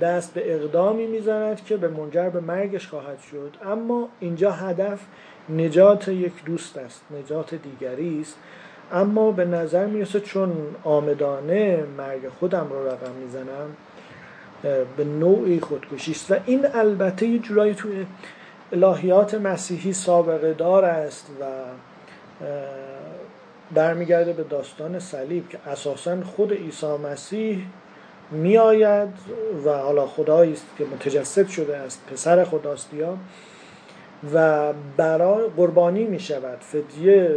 دست به اقدامی می‌زند که به منجر به مرگش خواهد شد. اما اینجا هدف نجات یک دوست است نجات دیگری است. اما به نظر می‌رسه چون آمدانه مرگ خودم رو رقم می‌زنم به نوعی خودکشی است. و این البته یه جورایی توی الهیات مسیحی سابقه دار است و برمیگرده به داستان صلیب که اساسا خود عیسی مسیح میآید و حالا خدایی است که متجسد شده است پسر خداست یا و برای قربانی می شود فدیه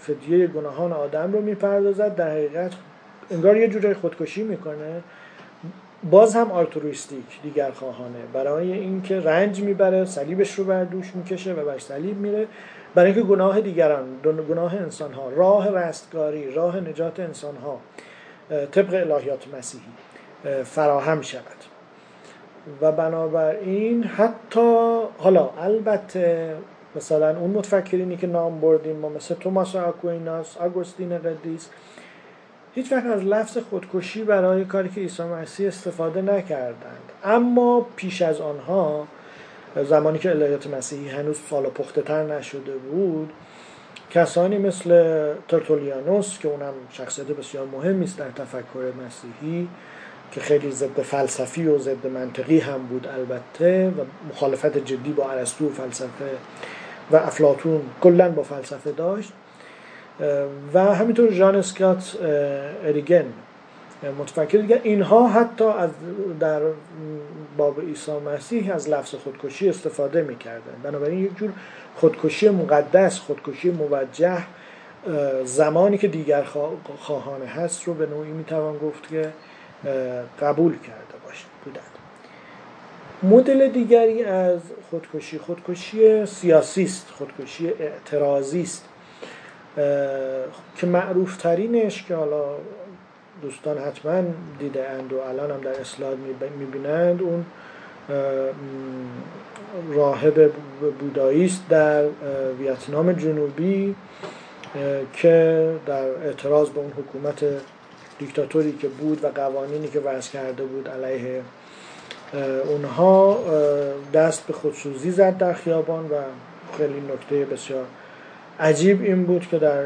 فدیه گناهان آدم رو می‌پردازد. در حقیقت انگار یه جوری خودکشی می‌کنه. باز هم آرتوریستیک دیگر خواهانه. برای اینکه رنج می‌بره صلیبش رو بر دوش می‌کشه و بر صلیب میره. برای اینکه گناه دیگران گناه انسان ها راه رستگاری راه نجات انسان ها طبق الهیات مسیحی فراهم شود. و بنابراین حتی حالا البته مثلا اون متفکرینی که نام بردیم ما مثل توماس آکویناس آگوستین قدیس هیچ وقت از لفظ خودکشی برای کاری که عیسی مسیح استفاده نکردند. اما پیش از آنها زمانی که الهیات مسیحی هنوز فال پخته تر نشده بود کسانی مثل ترتولیانوس که اونم شخصیت بسیار مهمی است در تفکر مسیحی که خیلی ضد فلسفی و ضد منطقی هم بود البته و مخالفت جدی با ارسطو و فلسفه و افلاتون کلا با فلسفه داشت. و همینطور جان اسکات اریگن متفکر دیگه اینها حتی از در باب عیسی مسیح از لفظ خودکشی استفاده می‌کردن. بنابراین یک جور خودکشی مقدس خودکشی موجه زمانی که دیگر خواهانه هست رو به نوعی می‌توان گفت که قبول کرده باشه بودند مدل دیگری از خودکشی خودکشی سیاسی است خودکشی اعتراضی است که معروف ترینش که حالا دوستان حتما دیده اند و الان هم در اسلاید می‌بینند. اون راهب بودایی است در ویتنام جنوبی که در اعتراض به اون حکومت دیکتاتوری که بود و قوانینی که وضع کرده بود علیه اونها دست به خودسوزی زد در خیابان و خیلی نکته بسیار عجیب این بود که در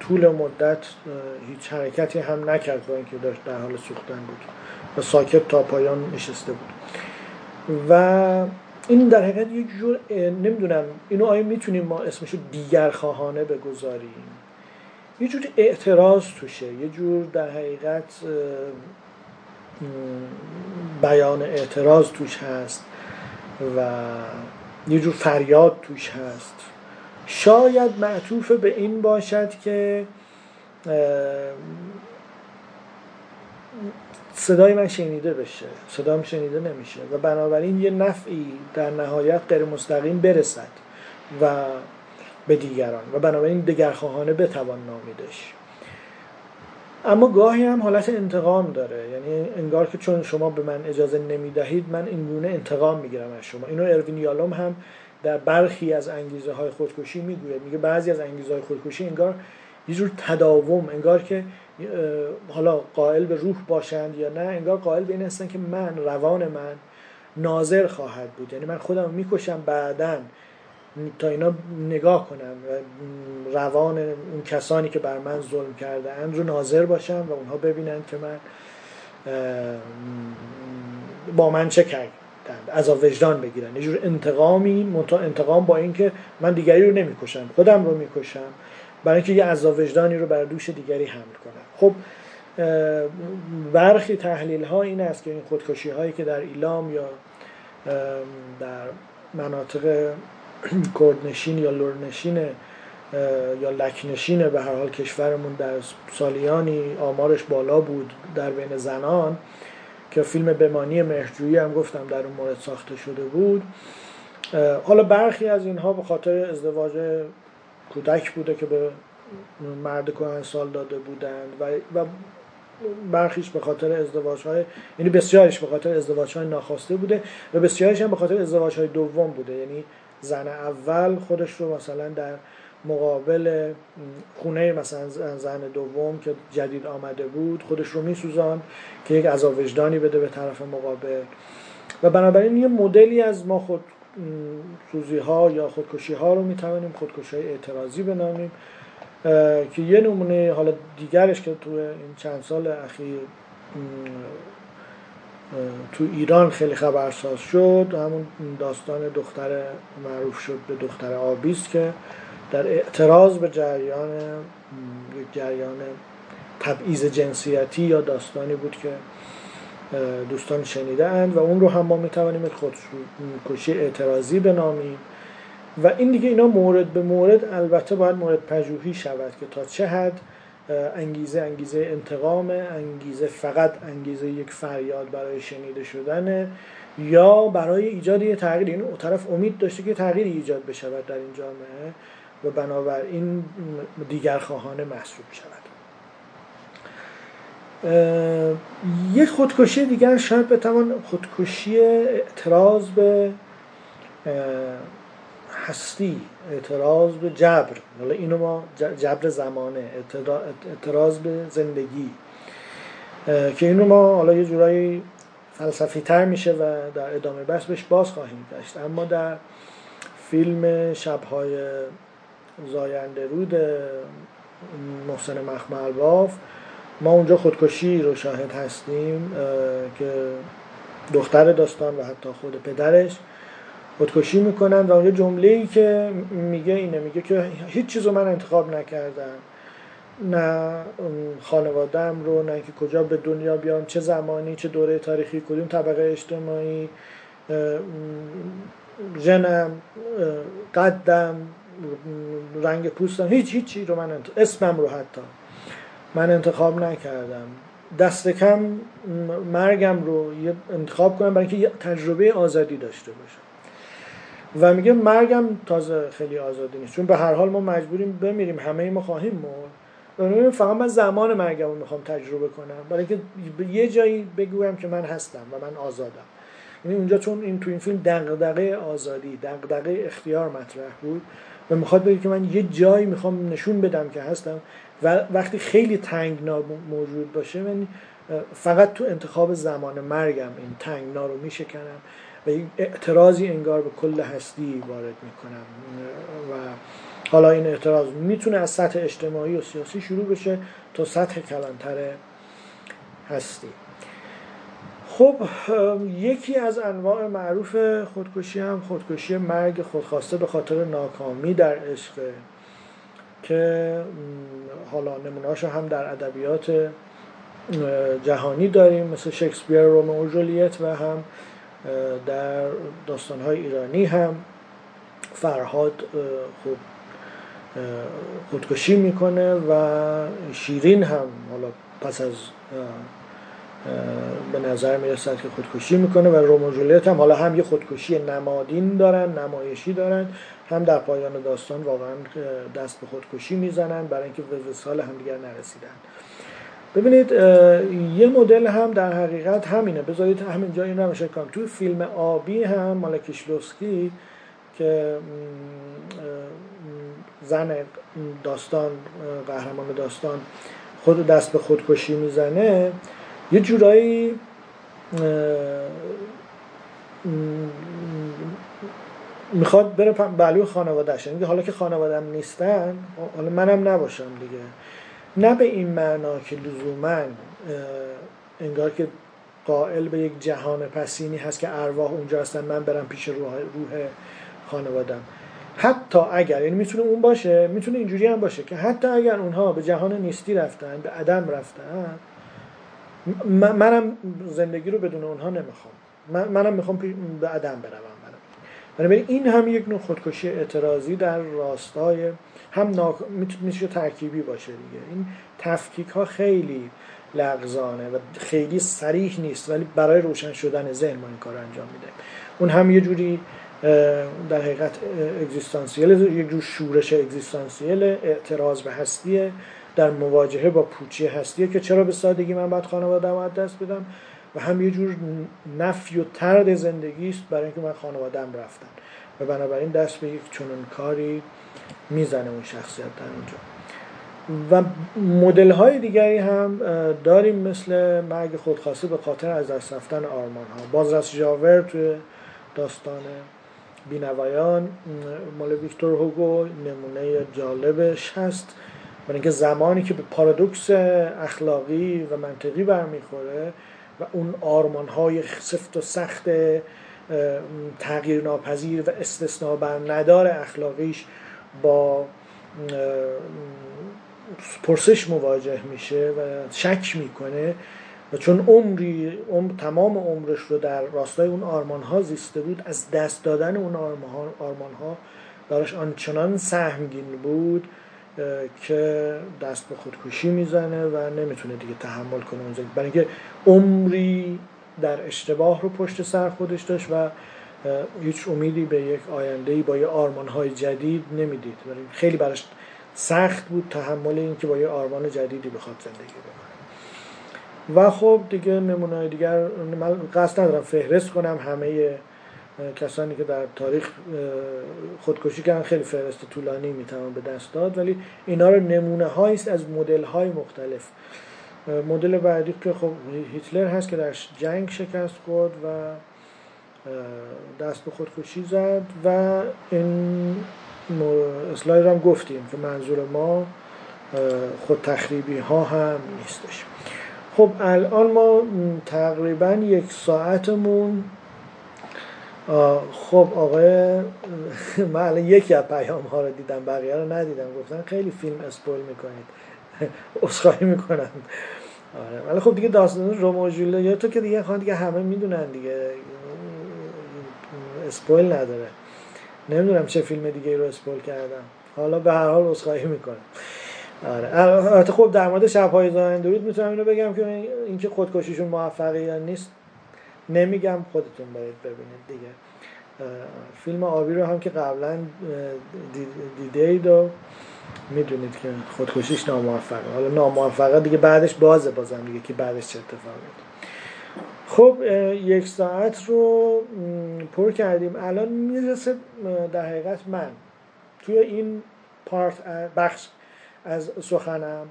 طول مدت هیچ حرکتی هم نکرد با اینکه داشت در حال سوختن بود و ساکت تا پایان نشسته بود. و این در حقیقت یک جور نمی‌دونم اینو آیا می‌تونیم ما اسمشو دیگر خواهانه بگذاریم؟ یه جور اعتراض توشه یه جور در حقیقت بیان اعتراض توش هست و یه جور فریاد توش هست. شاید معطوف به این باشد که صدای من شنیده بشه. صدام شنیده نمیشه. و بنابراین یه نفعی در نهایت غیر مستقیم برسد و به دیگران. و بنابراین دگرخواهانه بتوان نامیدش. اما گاهی هم حالت انتقام داره. یعنی انگار که چون شما به من اجازه نمی‌دهید من این گونه انتقام می‌گیرم از شما. اینو اروین یالوم هم در برخی از انگیزه های خودکشی می‌گوید. میگه بعضی از انگیزه های خودکشی انگار یه جور تداوم انگار که حالا قائل به روح باشند یا نه انگار قائل به این هستن که من روان من ناظر خواهد بود. یعنی من خودم می‌کشم بعدا تا اینا نگاه کنم و روان اون کسانی که بر من ظلم کرده اند رو ناظر باشم و اونها ببینند که من با من چه کردند از وجدان بگیرن یه جور انتقامی انتقام با اینکه من دیگری رو نمی‌کشم خودم رو می‌کشم برای اینکه یه عذاب وجدانی رو بر دوش دیگری حمل کنم. خب برخی تحلیل ها این است که این خودکشی هایی که در ایلام یا در مناطق کردنشین یا لورنشین یا لکنشین به هر حال کشورمون در سالیانی آمارش بالا بود در بین زنان که فیلم بمانی مهرجویی هم گفتم در اون مورد ساخته شده بود. حالا برخی از اینها به خاطر ازدواج کودک بوده که به مرد کهن سال داده بودند و, و برخیش به خاطر ازدواج های یعنی بسیارش به خاطر ازدواج های ناخواسته بوده و بسیارش هم به خاطر ازدواج های دوم بوده. یعنی زن اول خودش رو مثلا در مقابل خونه مثلا زن دوم که جدید آمده بود خودش رو میسوزان که یک عذاب وجدانی بده به طرف مقابل. و بنابراین یه مدلی از ما خود سوزی ها یا خودکشی ها رو می‌توانیم خودکشی اعتراضی بنامیم که یه نمونه حالا دیگرش که تو این چند سال اخیر تو ایران خیلی خبرساز شد همون داستان دختر معروف شد به دختر آبیست که در اعتراض به جریان جریان تبعیض جنسیتی یا داستانی بود که دوستان شنیده اند و اون رو هم ما می‌توانیم خودکشی اعتراضی بنامیم. و این دیگه اینا مورد به مورد البته باید مورد پژوهی شود که تا چه حد انگیزه انگیزه انتقام انگیزه فقط انگیزه یک فریاد برای شنیده شدن یا برای ایجاد یه تغییر. این یعنی طرف امید داشته که تغییری ایجاد بشود در این جامعه. و بنابراین دیگر خواهانه محسوب شود. یک خودکشی دیگر شاید بتوان خودکشی اعتراض به هستی اعتراض به جبر. حالا اینو ما جبر زمانه اعتراض به زندگی. که اینو ما حالا یه جورایی فلسفی تر میشه و در ادامه بحث بهش باز خواهیم داشت اما در فیلم شبهای زاینده رود محسن مخمل باف ما اونجا خودکشی رو شاهد هستیم که دختر داستان و حتی خود پدرش خودکشی می‌کنن و اونجا جمله ای که میگه اینه میگه که هیچ چیز رو من انتخاب نکردم. نه خانوادم رو نه که کجا به دنیا بیام چه زمانی چه دوره تاریخی کدوم طبقه اجتماعی جنم قدم. رنگ پوستم هیچ هیچی رو من انتخاب اسمم رو حتی من انتخاب نکردم. دست کم مرگم رو انتخاب کنم برای اینکه تجربه آزادی داشته باشم. و میگه مرگم تازه خیلی آزادی نیست. چون به هر حال ما مجبوریم بمیریم همه ما خواهیم مرد. فقط من زمان مرگم رو می‌خوام تجربه کنم. برای اینکه یه جایی بگویم که من هستم و من آزادم. یعنی اونجا چون این تو این فیلم دغدغه آزادی دغدغه اختیار مطرح بود. و می‌خواد بگه که من یه جایی می‌خوام نشون بدم که هستم و وقتی خیلی تنگنا موجود باشه من فقط تو انتخاب زمان مرگم این تنگنا رو میشکنم و اعتراضی انگار به کل هستی وارد می‌کنم. و حالا این اعتراض می‌تونه از سطح اجتماعی و سیاسی شروع بشه تا سطح کلانتر هستی. خب یکی از انواع معروف خودکشی هم خودکشی مرگ خودخواسته به خاطر ناکامی در عشق که حالا نمونهاش هم در ادبیات جهانی داریم مثل شکسپیر رومئو و جولیت و هم در داستانهای ایرانی هم فرهاد خود خودکشی می‌کنه و شیرین هم حالا پس از به نظر می‌رسد که خودکشی می‌کنه و رومو جولیت هم حالا هم یه خودکشی نمادین دارن نمایشی دارن هم در پایان داستان واقعا دست به خودکشی می‌زنن برای اینکه به وصال همدیگر نرسیدن. ببینید یه مدل هم در حقیقت همینه. بذارید همینجا این رو کنم. توی فیلم آبی هم مال کیشلوسکی که زن داستان قهرمان داستان خود دست به خودکشی می‌زنه یه جورایی می‌خواد بره بلوی خانوادهش یعنی حالا که خانوادم نیستن حالا منم نباشم دیگه. نه به این معنا که لزوما انگار که قائل به یک جهان پسینی هست که ارواح اونجا هستن من برم پیش روح, روح خانوادم حتی اگر یعنی می‌تونه اون باشه می‌تونه اینجوری هم باشه که حتی اگر اونها به جهان نیستی رفتن به عدم رفتن منم زندگی رو بدون اونها نمی‌خوام. من منم می‌خوام به عدم بروم بنابراین این هم یک نوع خودکشی اعتراضی در راستای هم ناک... میشه ترکیبی باشه دیگه. این تفکیک ها خیلی لغزانه و خیلی سریح نیست ولی برای روشن شدن ذهن ما این کار انجام میده. اون هم یه جوری در حقیقت اگزیستانسیل یک جور شورش اگزیستانسیل اعتراض به هستیه. در مواجهه با پوچی هستیه که چرا به سادگی من باید خانواده رو دست بدم؟ و هم یه جور نفی و ترد زندگی است برای اینکه من خانوادم رفتن و بنابراین دست به یک چنون کاری می‌زنه اون شخصیت در اونجا. و مدل های دیگری هم داریم مثل مرگ خودخواسته به خاطر از دست رفتن آرمان ها بازرس جاور توی داستان بینوایان مال ویکتور هوگو نمونه جالبش هست. برای اینکه زمانی که به پارادوکس اخلاقی و منطقی برمیخوره و اون آرمان های سفت و سخت تغییر ناپذیر و استثناء بر ندار اخلاقیش با پرسش مواجه میشه و شک می‌کنه و چون عمری عمر تمام عمرش رو در راستای اون آرمان ها زیسته بود از دست دادن اون آرمان ها براش آنچنان سهمگین بود که دست به خودکشی می‌زنه و نمی‌تونه دیگه تحمل کنه اونجا برای اینکه عمری در اشتباه رو پشت سر خودش داشت و هیچ امیدی به یک آینده با یه آرمان های جدید نمی‌دید. خیلی براش سخت بود تحمل این که با یه آرمان جدیدی بخواد زندگی بکنه. و خب دیگه نمونه دیگر من قصد ندارم فهرست کنم همه کسانی که در تاریخ خودکشی کردن خیلی فهرست طولانی می‌توان به دست داد ولی اینا رو نمونه است از مدل های مختلف مدل بعدی که خب هیتلر هست که در جنگ شکست خورد و دست به خودکشی زد و این اسلاید هم گفتیم که منظور ما خود تخریبی ها هم نیستش. خب الان ما تقریبا یک ساعتمون خب آقای من الان یکی از پیام ها رو دیدم بقیه رو ندیدم. گفتن خیلی فیلم اسپویل می‌کنید. اصخایی می‌کنن آره ولی خب دیگه داستان رومو یا تو که دیگه خواهد دیگه همه می‌دونن دیگه. اسپویل نداره. نمی‌دونم چه فیلم دیگه رو اسپول کردم. حالا به هر حال عذرخواهی می‌کنم. آره. البته خب در مورد شب‌های زاهندورید می‌تونم اینو بگم که اینکه خودکشیشون موفقه یا نیست. نمیگم خودتون باید ببینید دیگه. فیلم آبی رو هم که قبلا دیده اید و می‌دونید که خودکشیش ناموفقه. حالا ناموفقه دیگه بعدش بازه بازم دیگه که بعدش چه اتفاقی خب یک ساعت رو پر کردیم. الان می‌رسه در حقیقت من. توی این پارت بخش از سخنم.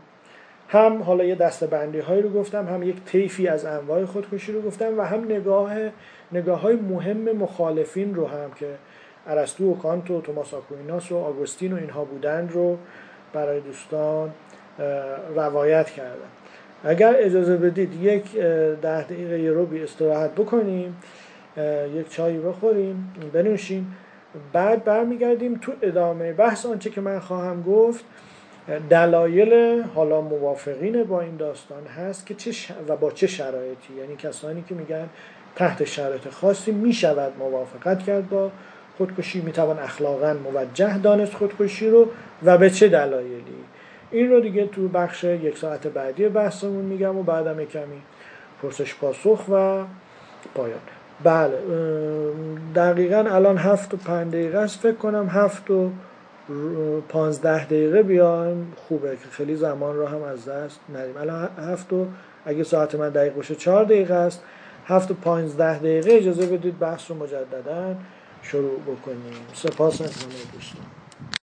هم حالا یه دستبندی هایی رو گفتم هم یک طیفی از انواع خودکشی رو گفتم و هم نگاه نگاه های مهم مخالفین رو هم که ارسطو و کانت و توماس آکویناس و آگوستین و اینها بودن رو برای دوستان روایت کردم اگر اجازه بدید یک ده دقیقه یه رو بی استراحت بکنیم یک چایی بخوریم بنوشیم. بعد برمیگردیم تو ادامه بحث آنچه که من خواهم گفت. دلایل حالا موافقین با این داستان هست که چه و با چه شرایطی. یعنی کسانی که میگن تحت شرایط خاصی می‌شود موافقت کرد با خودکشی می‌توان اخلاقا موجه دانست خودکشی رو و به چه دلایلی. این رو دیگه تو بخش یک ساعت بعدی بحثمون میگم و بعدم کمی پرسش پاسخ و پایان. بله دقیقا الان هفت و پنج دقیقه است. فکر کنم هفت و پانزده دقیقه بیایم خوبه که خیلی زمان رو هم از دست ندیم. الان هفت و اگه ساعت من دقیق باشه چهار دقیقه است. هفت و پانزده دقیقه اجازه بدید بحث رو مجددا شروع بکنیم. سپاس از همه دوستان.